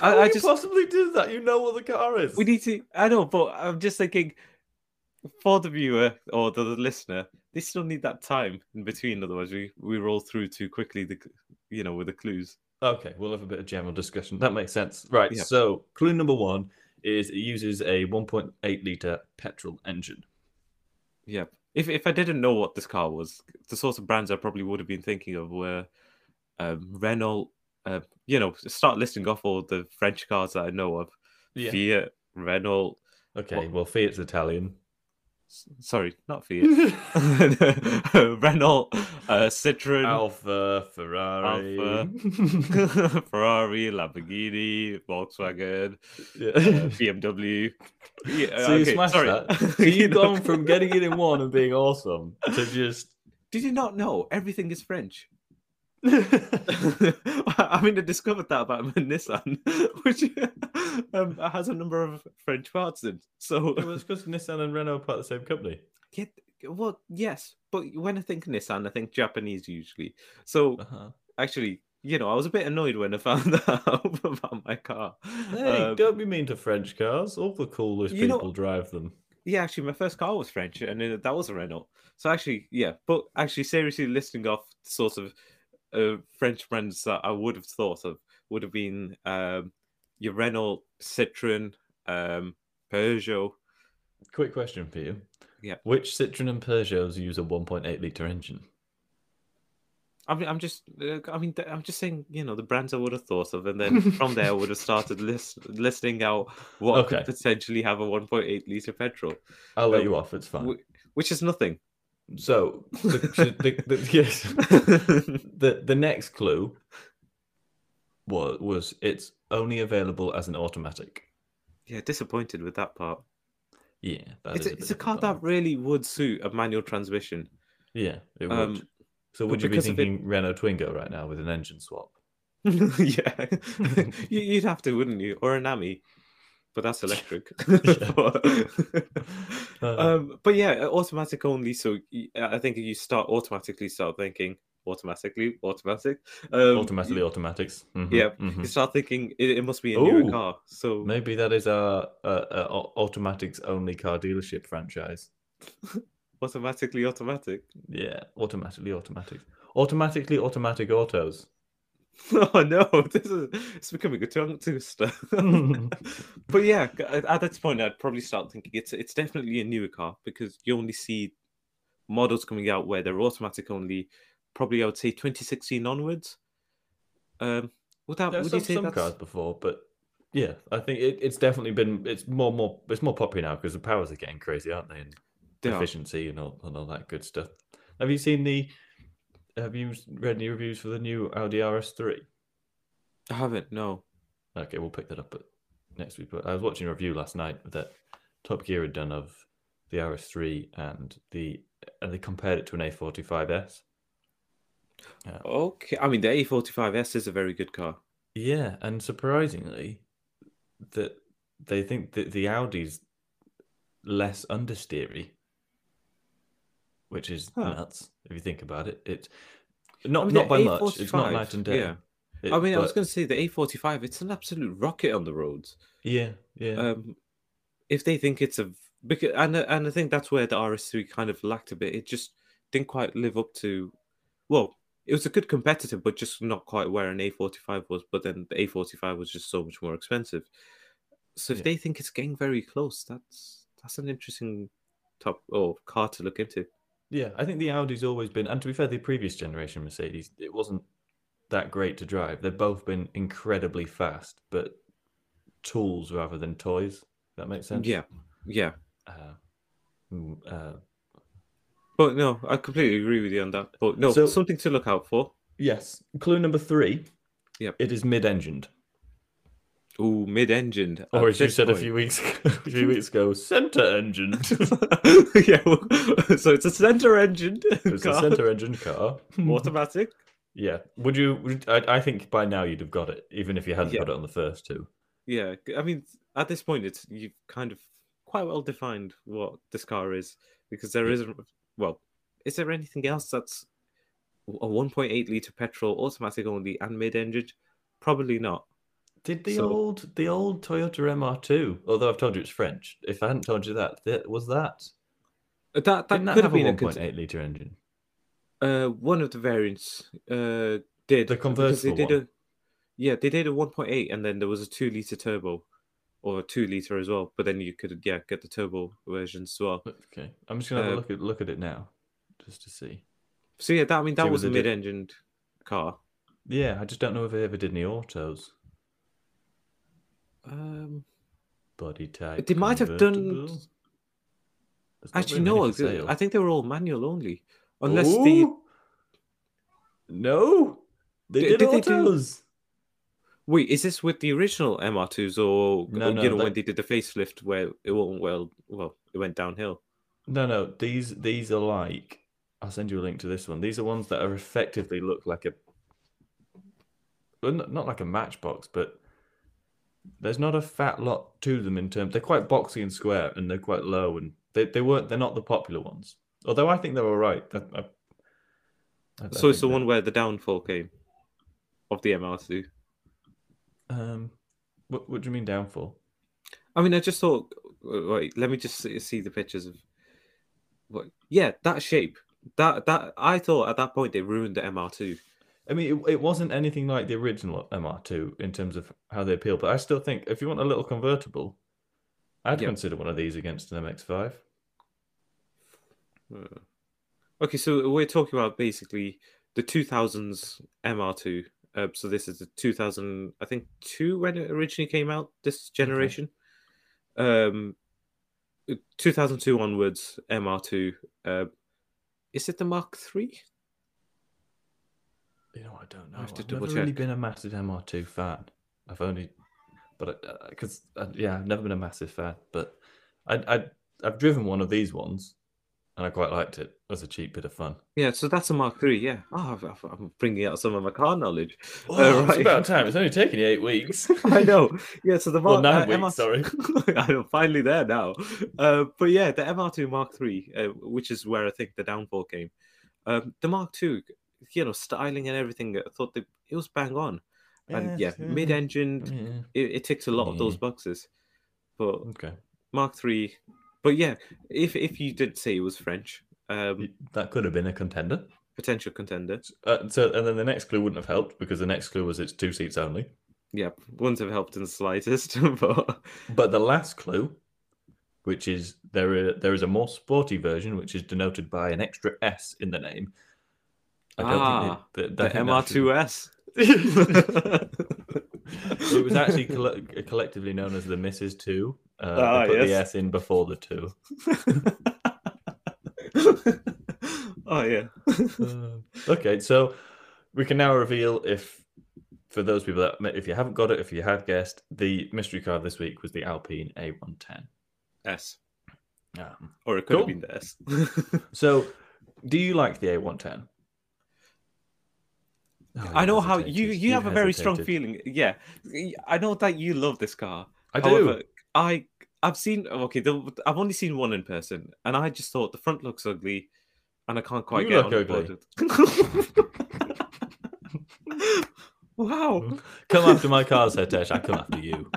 S2: I-
S1: How
S2: I
S1: you
S2: just-
S1: possibly do that? You know what the car is.
S2: We need to. I know, but I'm just thinking for the viewer or the, listener, they still need that time in between. Otherwise, we we roll through too quickly. The you know with the clues.
S1: Okay, we'll have a bit of general discussion. That makes sense. Right.
S2: Yeah.
S1: So clue number one is it uses a 1.8 liter petrol engine.
S2: Yeah. If if I didn't know what this car was, the sort of brands I probably would have been thinking of were um, Renault. Uh, you know, start listing off all the French cars that I know of. Yeah. Fiat, Renault.
S1: Okay.
S2: What-
S1: Well, Fiat's Italian.
S2: Sorry, not Fiat. Renault, uh, Citroen,
S1: Alfa, Ferrari.
S2: Ferrari, Lamborghini, Volkswagen,
S1: yeah.
S2: uh, BMW. Yeah,
S1: so you
S2: okay,
S1: smashed
S2: sorry.
S1: that. So
S2: You
S1: you've gone from getting it in one and being awesome to just.
S2: Did you not know everything is French? I mean, I discovered that about my Nissan, which um, has a number of French parts in. So,
S1: it was because Nissan and Renault are part of the same company.
S2: yeah, well, yes, but when I think Nissan, I think Japanese usually. So,
S1: Uh-huh.
S2: actually, you know, I was a bit annoyed when I found that out about my car.
S1: Hey,
S2: Um,
S1: don't be mean to French cars. All the coolest
S2: You know-
S1: people drive them.
S2: Yeah, actually, my first car was French, and uh, that was a Renault. So actually, yeah, but actually, seriously, listing off sort of uh, French brands that I would have thought of would have been um, your Renault, Citroen, um, Peugeot.
S1: Quick question for you.
S2: Yeah.
S1: Which Citroen and Peugeots use a 1.8 litre engine?
S2: I mean, I'm just, uh, I mean, I'm just saying, you know, the brands I would have thought of, and then from there, I would have started list listing out what
S1: Okay.
S2: could potentially have a 1.8 liter petrol,
S1: I'll let
S2: Um,
S1: you off. It's fine.
S2: wh- which is nothing.
S1: So, the, the, the, yes, the the next clue was was it's only available as an automatic.
S2: yeah, disappointed with that part.
S1: Yeah, that
S2: it's
S1: is
S2: a,
S1: bit
S2: it's a car that really would suit a manual transmission.
S1: Yeah, it would.
S2: Um,
S1: so, would you be
S2: of it-
S1: thinking Renault Twingo right now with an engine swap?
S2: yeah, You- you'd have to, wouldn't you? Or an Ami, but that's electric. But,
S1: Uh,
S2: um, but yeah, automatic only. So I think you start automatically start thinking automatically automatic. Um,
S1: automatically automatics. Mhm,
S2: yeah,
S1: mhm.
S2: You start thinking it, it must be a newer
S1: Ooh,
S2: car. So
S1: Maybe that is a, uh, uh, au- automatics only car dealership franchise.
S2: automatically automatic.
S1: Yeah, automatically automatics. Automatically automatic autos.
S2: Oh no, this is it's becoming a tongue twister. but yeah, at at this point, I'd probably start thinking it's it's definitely a newer car because you only see models coming out where they're automatic only. Probably, I would say 2016 onwards. Um, would that would
S1: some,
S2: you say
S1: some
S2: that's
S1: cars before, but yeah, I think it, it's definitely been it's more more it's more popular now because the powers are getting crazy, aren't they? And
S2: They are.
S1: efficiency and all and all that good stuff. Have you seen the? Have you read any reviews for the new Audi RS3?
S2: I haven't. No.
S1: Okay, we'll pick that up at next week. But I was watching a review last night that Top Gear had done of the RS3 and the and they compared it to an A45S.
S2: Uh, okay. I mean, the A45S is a very good car.
S1: Yeah, and surprisingly, that they think that the Audi's less understeery, which is
S2: Huh.
S1: nuts if you think about it. It's not
S2: I mean,
S1: not by much. It's not
S2: A45,
S1: night and day.
S2: Yeah.
S1: It-
S2: I mean, I was going to say the A45. It's an absolute rocket on the roads.
S1: yeah, yeah,
S2: um, if they think it's a because and and I think that's where the RS3 kind of lacked a bit. It just didn't quite live up to. Well, it was a good competitor, but just not quite where an A45 was. But then the A45 was just so much more expensive. So if
S1: Yeah.
S2: they think it's getting very close, that's that's an interesting top or car to look into.
S1: Yeah. I think the Audi's always been, and to be fair, the previous generation Mercedes, it wasn't that great to drive. They've both been incredibly fast, but tools rather than toys. That makes sense.
S2: Yeah, yeah.
S1: Uh, mm, uh,
S2: But no, I completely agree with you on that. But no,
S1: So-
S2: something to look out for.
S1: yes. Clue number three.
S2: Yep.
S1: It is mid-engined.
S2: Ooh, mid-engined.
S1: Or as you said a few weeks ago, a few weeks ago, center engine.
S2: yeah, well, so it's a center engine
S1: It's a
S2: car,
S1: center engine car.
S2: automatic.
S1: Yeah. Would you? Would, I, I think by now you'd have got it, even if you hadn't
S2: Yeah.
S1: got it on the first two.
S2: Yeah, I mean, at this point, it's you've kind of quite well defined what this car is because there isn't. Well, is there anything else that's a 1.8 liter petrol, automatic only, and mid-engine? Probably not.
S1: Did the
S2: So-
S1: old the old Toyota MR2? Although I've told you it's French. If I hadn't told you that, that was that.
S2: That that
S1: Didn't that
S2: could
S1: have
S2: have been a cons-
S1: 1.8 liter engine?
S2: uh one of the variants uh did
S1: The
S2: because they
S1: convertible
S2: did
S1: one?
S2: a yeah they did a 1.8 and then there was a two liter turbo or a two liter as well but then you could yeah get the turbo versions as well
S1: Okay, I'm just gonna have a
S2: Uh,
S1: look at look at it now, just to see.
S2: so yeah that i mean that was a mid-engined car
S1: Yeah, I just don't know if they ever did any autos.
S2: Um
S1: Body type.
S2: they might have done
S1: convertible. There's not
S2: actually no
S1: many for sale.
S2: i think they were all manual only unless the
S1: No, they
S2: Did-
S1: did,
S2: did they do-
S1: autos.
S2: wait is this with the original mr2s or
S1: No,
S2: or,
S1: no,
S2: you know
S1: that-
S2: when they did the facelift where it went well well it went downhill
S1: No, no, these these are like. I'll send you a link to this one. These are ones that are effectively look like a. Well, not like a matchbox, but there's not a fat lot to them in terms. They're quite boxy and square, and they're quite low, and they, they weren't. They're not the popular ones. Although I think they're all right. I, I, I-
S2: so it's the one where the downfall came of the mr2
S1: Um, what, what do you mean downfall?
S2: I mean, I just thought, uh, wait, let me just see, see the pictures of what. Yeah, that shape. That that I thought at that point they ruined the MR2.
S1: I mean, it, it wasn't anything like the original MR2 in terms of how they appeal, but I still think if you want a little convertible, I'd
S2: Yeah.
S1: consider one of these against an MX5.
S2: Uh, Okay, so we're talking about basically the 2000s MR2. Uh, so this is the 2000, I think, two when it originally came out. This generation, um, 2002 onwards MR2. Uh, is it the Mark Three?
S1: You know, I don't know.
S2: I have to
S1: I've never
S2: double
S1: really been a massive MR2 fan. I've only, but because uh, yeah, I've never been a massive fan. But I, I, I've driven one of these ones, and I quite liked it as a cheap bit of fun.
S2: Yeah, so that's a Mark Three. Yeah. Oh, I've- I'm bringing out some of my car knowledge.
S1: Oh,
S2: right.
S1: It's about time. It's only taken you eight weeks.
S2: I know. Yeah, so the
S1: Well,
S2: Mark
S1: nine
S2: uh,
S1: weeks,
S2: MR
S1: sorry.
S2: I'm finally there now. Uh, but yeah, the MR2 Mark III, uh, which is where I think the downfall came. Um, the Mark II, you know, styling and everything, I thought it was bang on. And yeah,
S1: yeah.
S2: mid-engine,
S1: Yeah.
S2: it, it ticks a lot of those boxes. But
S1: Okay.
S2: Mark III, but yeah, if if you did say it was French, um,
S1: That could have been a contender.
S2: potential contender.
S1: Uh, so, and then the next clue wouldn't have helped because the next clue was it's two seats only.
S2: Yeah, wouldn't have helped in the slightest. But
S1: But the last clue, which is there, are, there is a more sporty version, which is denoted by an extra S in the name. I don't
S2: Ah,
S1: think
S2: the
S1: that, that, I think that should-
S2: MR2S.
S1: It was actually coll- collectively known as the Mrs. Two. Uh,
S2: Ah,
S1: they put the. S in before the two.
S2: oh yeah.
S1: Uh, okay, so we can now reveal if, for those people that, if you haven't got it, if you have guessed, the mystery card this week was the Alpine A110.
S2: S.
S1: Um,
S2: Or it could
S1: Cool.
S2: have been the S.
S1: so, do you like the A110? Oh,
S2: I know how you
S1: hesitated.
S2: you have a very strong feeling. Yeah, I know that you love this car.
S1: I do.
S2: I. I've seen okay. The, I've only seen one in person, and I just thought the front looks ugly, and I can't quite
S1: You
S2: get on board. wow.
S1: Come after my cars, Hetesh. I come after you.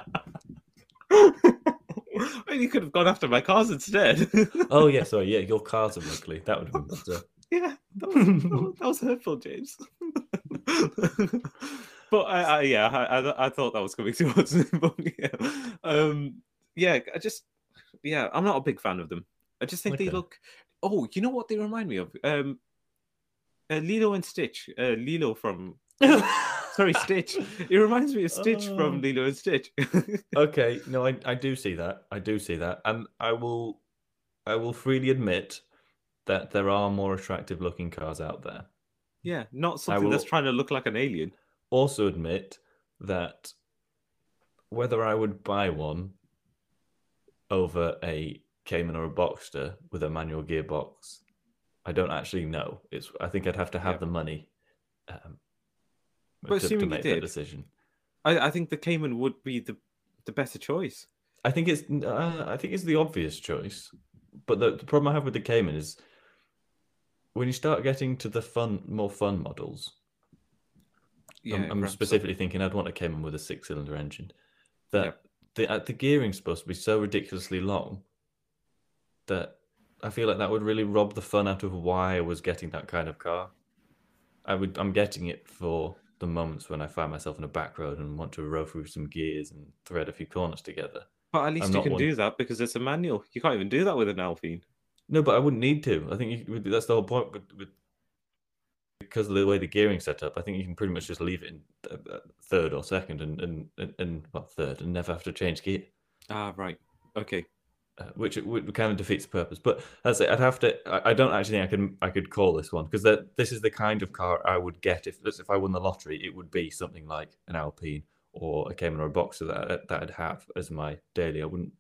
S2: you could have gone after my cars instead.
S1: Oh yeah, sorry. Yeah, your cars are ugly. That would have been better.
S2: Yeah, that was, that was hurtful, James. but I, I yeah, I, I, I thought that was coming towards me. But yeah, um, yeah, I just yeah, I'm not a big fan of them. I just think they look. Oh, you know what they remind me of? Um, uh, Lilo and Stitch. Uh, Lilo from sorry, Stitch. It reminds me of Stitch
S1: Oh.
S2: from Lilo and Stitch.
S1: okay, no, I, I do see that. I do see that, and I will, I will freely admit that there are more attractive looking cars out there.
S2: Yeah, not something that's trying to look like an alien.
S1: Also admit that whether I would buy one over a Cayman or a Boxster with a manual gearbox, I don't actually know. It's I think I'd have to have
S2: Yeah.
S1: the money um,
S2: But
S1: to, to
S2: assuming you
S1: make that decision.
S2: I, I think the Cayman would be the the better choice.
S1: I think it's uh, I think it's the obvious choice, but the, the problem I have with the Cayman is when you start getting to the fun, more fun models. I'm, I'm
S2: so.
S1: specifically thinking I'd want a Cayman with a six-cylinder engine. That
S2: Yep.
S1: the uh, the gearing's supposed to be so ridiculously long that I feel like that would really rob the fun out of why I was getting that kind of car. I would I'm getting it for the moments when I find myself in a back road and want to row through some gears and thread a few corners together.
S2: But at least
S1: I'm
S2: you can
S1: one-
S2: do that because it's a manual. You can't even do that with an Alpine.
S1: No, but I wouldn't need to. I think you, that's the whole point. With, with because of the way the gearing's set up, I think you can pretty much just leave it in uh, uh, third or second, and and and, and well, third, and never have to change gear,
S2: Ah, right. Okay.
S1: uh, which would kind of defeats the purpose. But as I say, I'd have to. I, I don't actually think I can. I could call this one because that this is the kind of car I would get if if I won the lottery. It would be something like an Alpine or a Cayman or a Boxer that that I'd have as my daily. I wouldn't.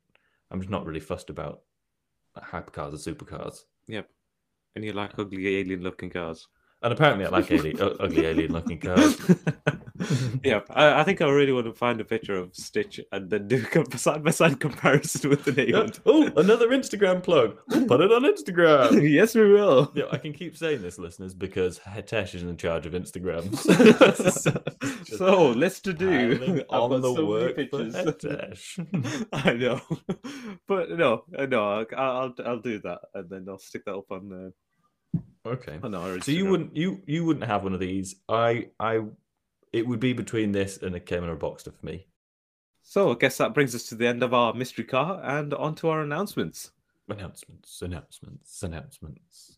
S1: I'm just not really fussed about hypercars or supercars.
S2: Yep. And you like ugly alien looking cars.
S1: And apparently, I like alien, ugly alien-looking cars.
S2: yeah, I, I think I really want to find a picture of Stitch and then do a side by side comparison with the
S1: Yeah.
S2: name.
S1: Oh, another Instagram plug. We'll put it on Instagram.
S2: yes, we will.
S1: yeah, I can keep saying this, listeners, because Hetesh is in charge of Instagram. Just
S2: so let's to do
S1: piling on the
S2: so
S1: work. Hetesh.
S2: I know, but no, no, I'll, I'll I'll do that, and then I'll stick that up on
S1: okay.
S2: on our.
S1: So you wouldn't you you wouldn't have one of these. I I it would be between this and a Cayman or a Boxster for me.
S2: So I guess that brings us to the end of our mystery car and onto our announcements.
S1: Announcements, announcements, announcements.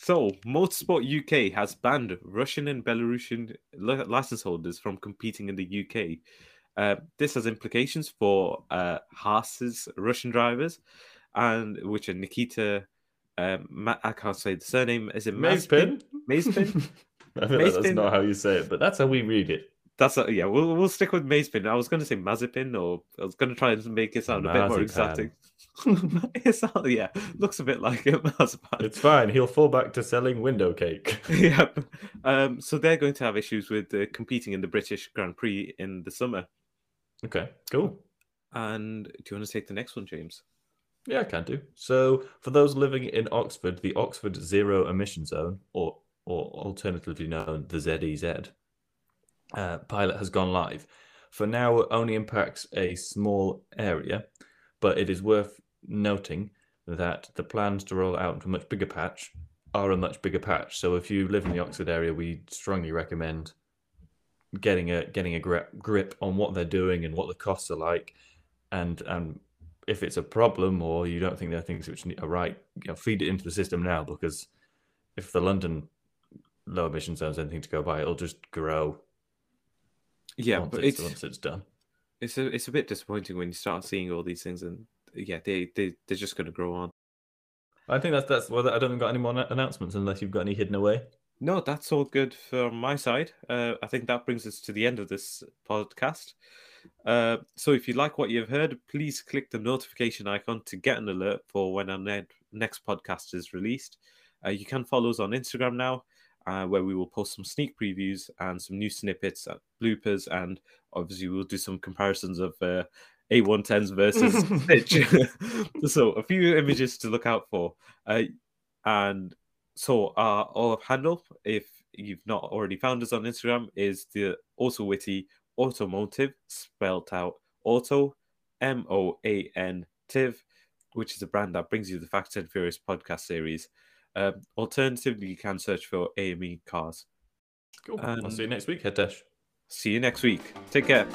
S2: So, Motorsport UK has banned Russian and Belarusian license holders from competing in the UK. Uh, this has implications for uh, Haas's Russian drivers, and which are Nikita. Um, I can't say the surname. Is it Mazepin?
S1: Mazepin? I feel like that's not how you say it, but that's how we read it.
S2: That's a, yeah. We'll we'll stick with Mazepin. I was going to say Mazepin, or I was going to try and make it sound a bit more
S1: Marzipan.
S2: exotic. it sound, yeah, looks a bit like. Marzipan.
S1: It's fine. He'll fall back to selling window cake.
S2: yep. Um, so they're going to have issues with uh, competing in the British Grand Prix in the summer.
S1: Okay, cool.
S2: And do you want to take the next one, James?
S1: Yeah, I can do. So, for those living in Oxford, the Oxford Zero Emission Zone, or or alternatively known the ZEZ, uh, pilot has gone live. For now, it only impacts a small area, but it is worth noting that the plans to roll out into a much bigger patch are a much bigger patch. So, if you live in the Oxford area, we strongly recommend getting a getting a grip grip on what they're doing and what the costs are like, and and if it's a problem or you don't think there are things which are right, you know, feed it into the system now because if the London low emission zones anything to go by, it'll just grow
S2: Yeah,
S1: once,
S2: but
S1: it's,
S2: it's
S1: once it's done.
S2: it's a it's a bit disappointing when you start seeing all these things, and yeah, they they they're just going to grow on.
S1: I think that's that's well. I don't got any more announcements unless you've got any hidden away.
S2: No, that's all good from my side. Uh, I think that brings us to the end of this podcast. Uh, so if you like what you've heard, please click the notification icon to get an alert for when our ne- next podcast is released. Uh, you can follow us on Instagram now, uh, where we will post some sneak previews and some new snippets, uh, bloopers, and obviously we'll do some comparisons of uh, A110s versus Stitch. so a few images to look out for. Uh, and so our our handle, if you've not already found us on Instagram, is the also witty automotive spelled out auto M O A N tiv, which is a brand that brings you the Fast and Furious podcast series. Um, alternatively, you can search for AME cars.
S1: Cool. I'll
S2: Um,
S1: see you next week, Hetesh.
S2: See you next week. Take care.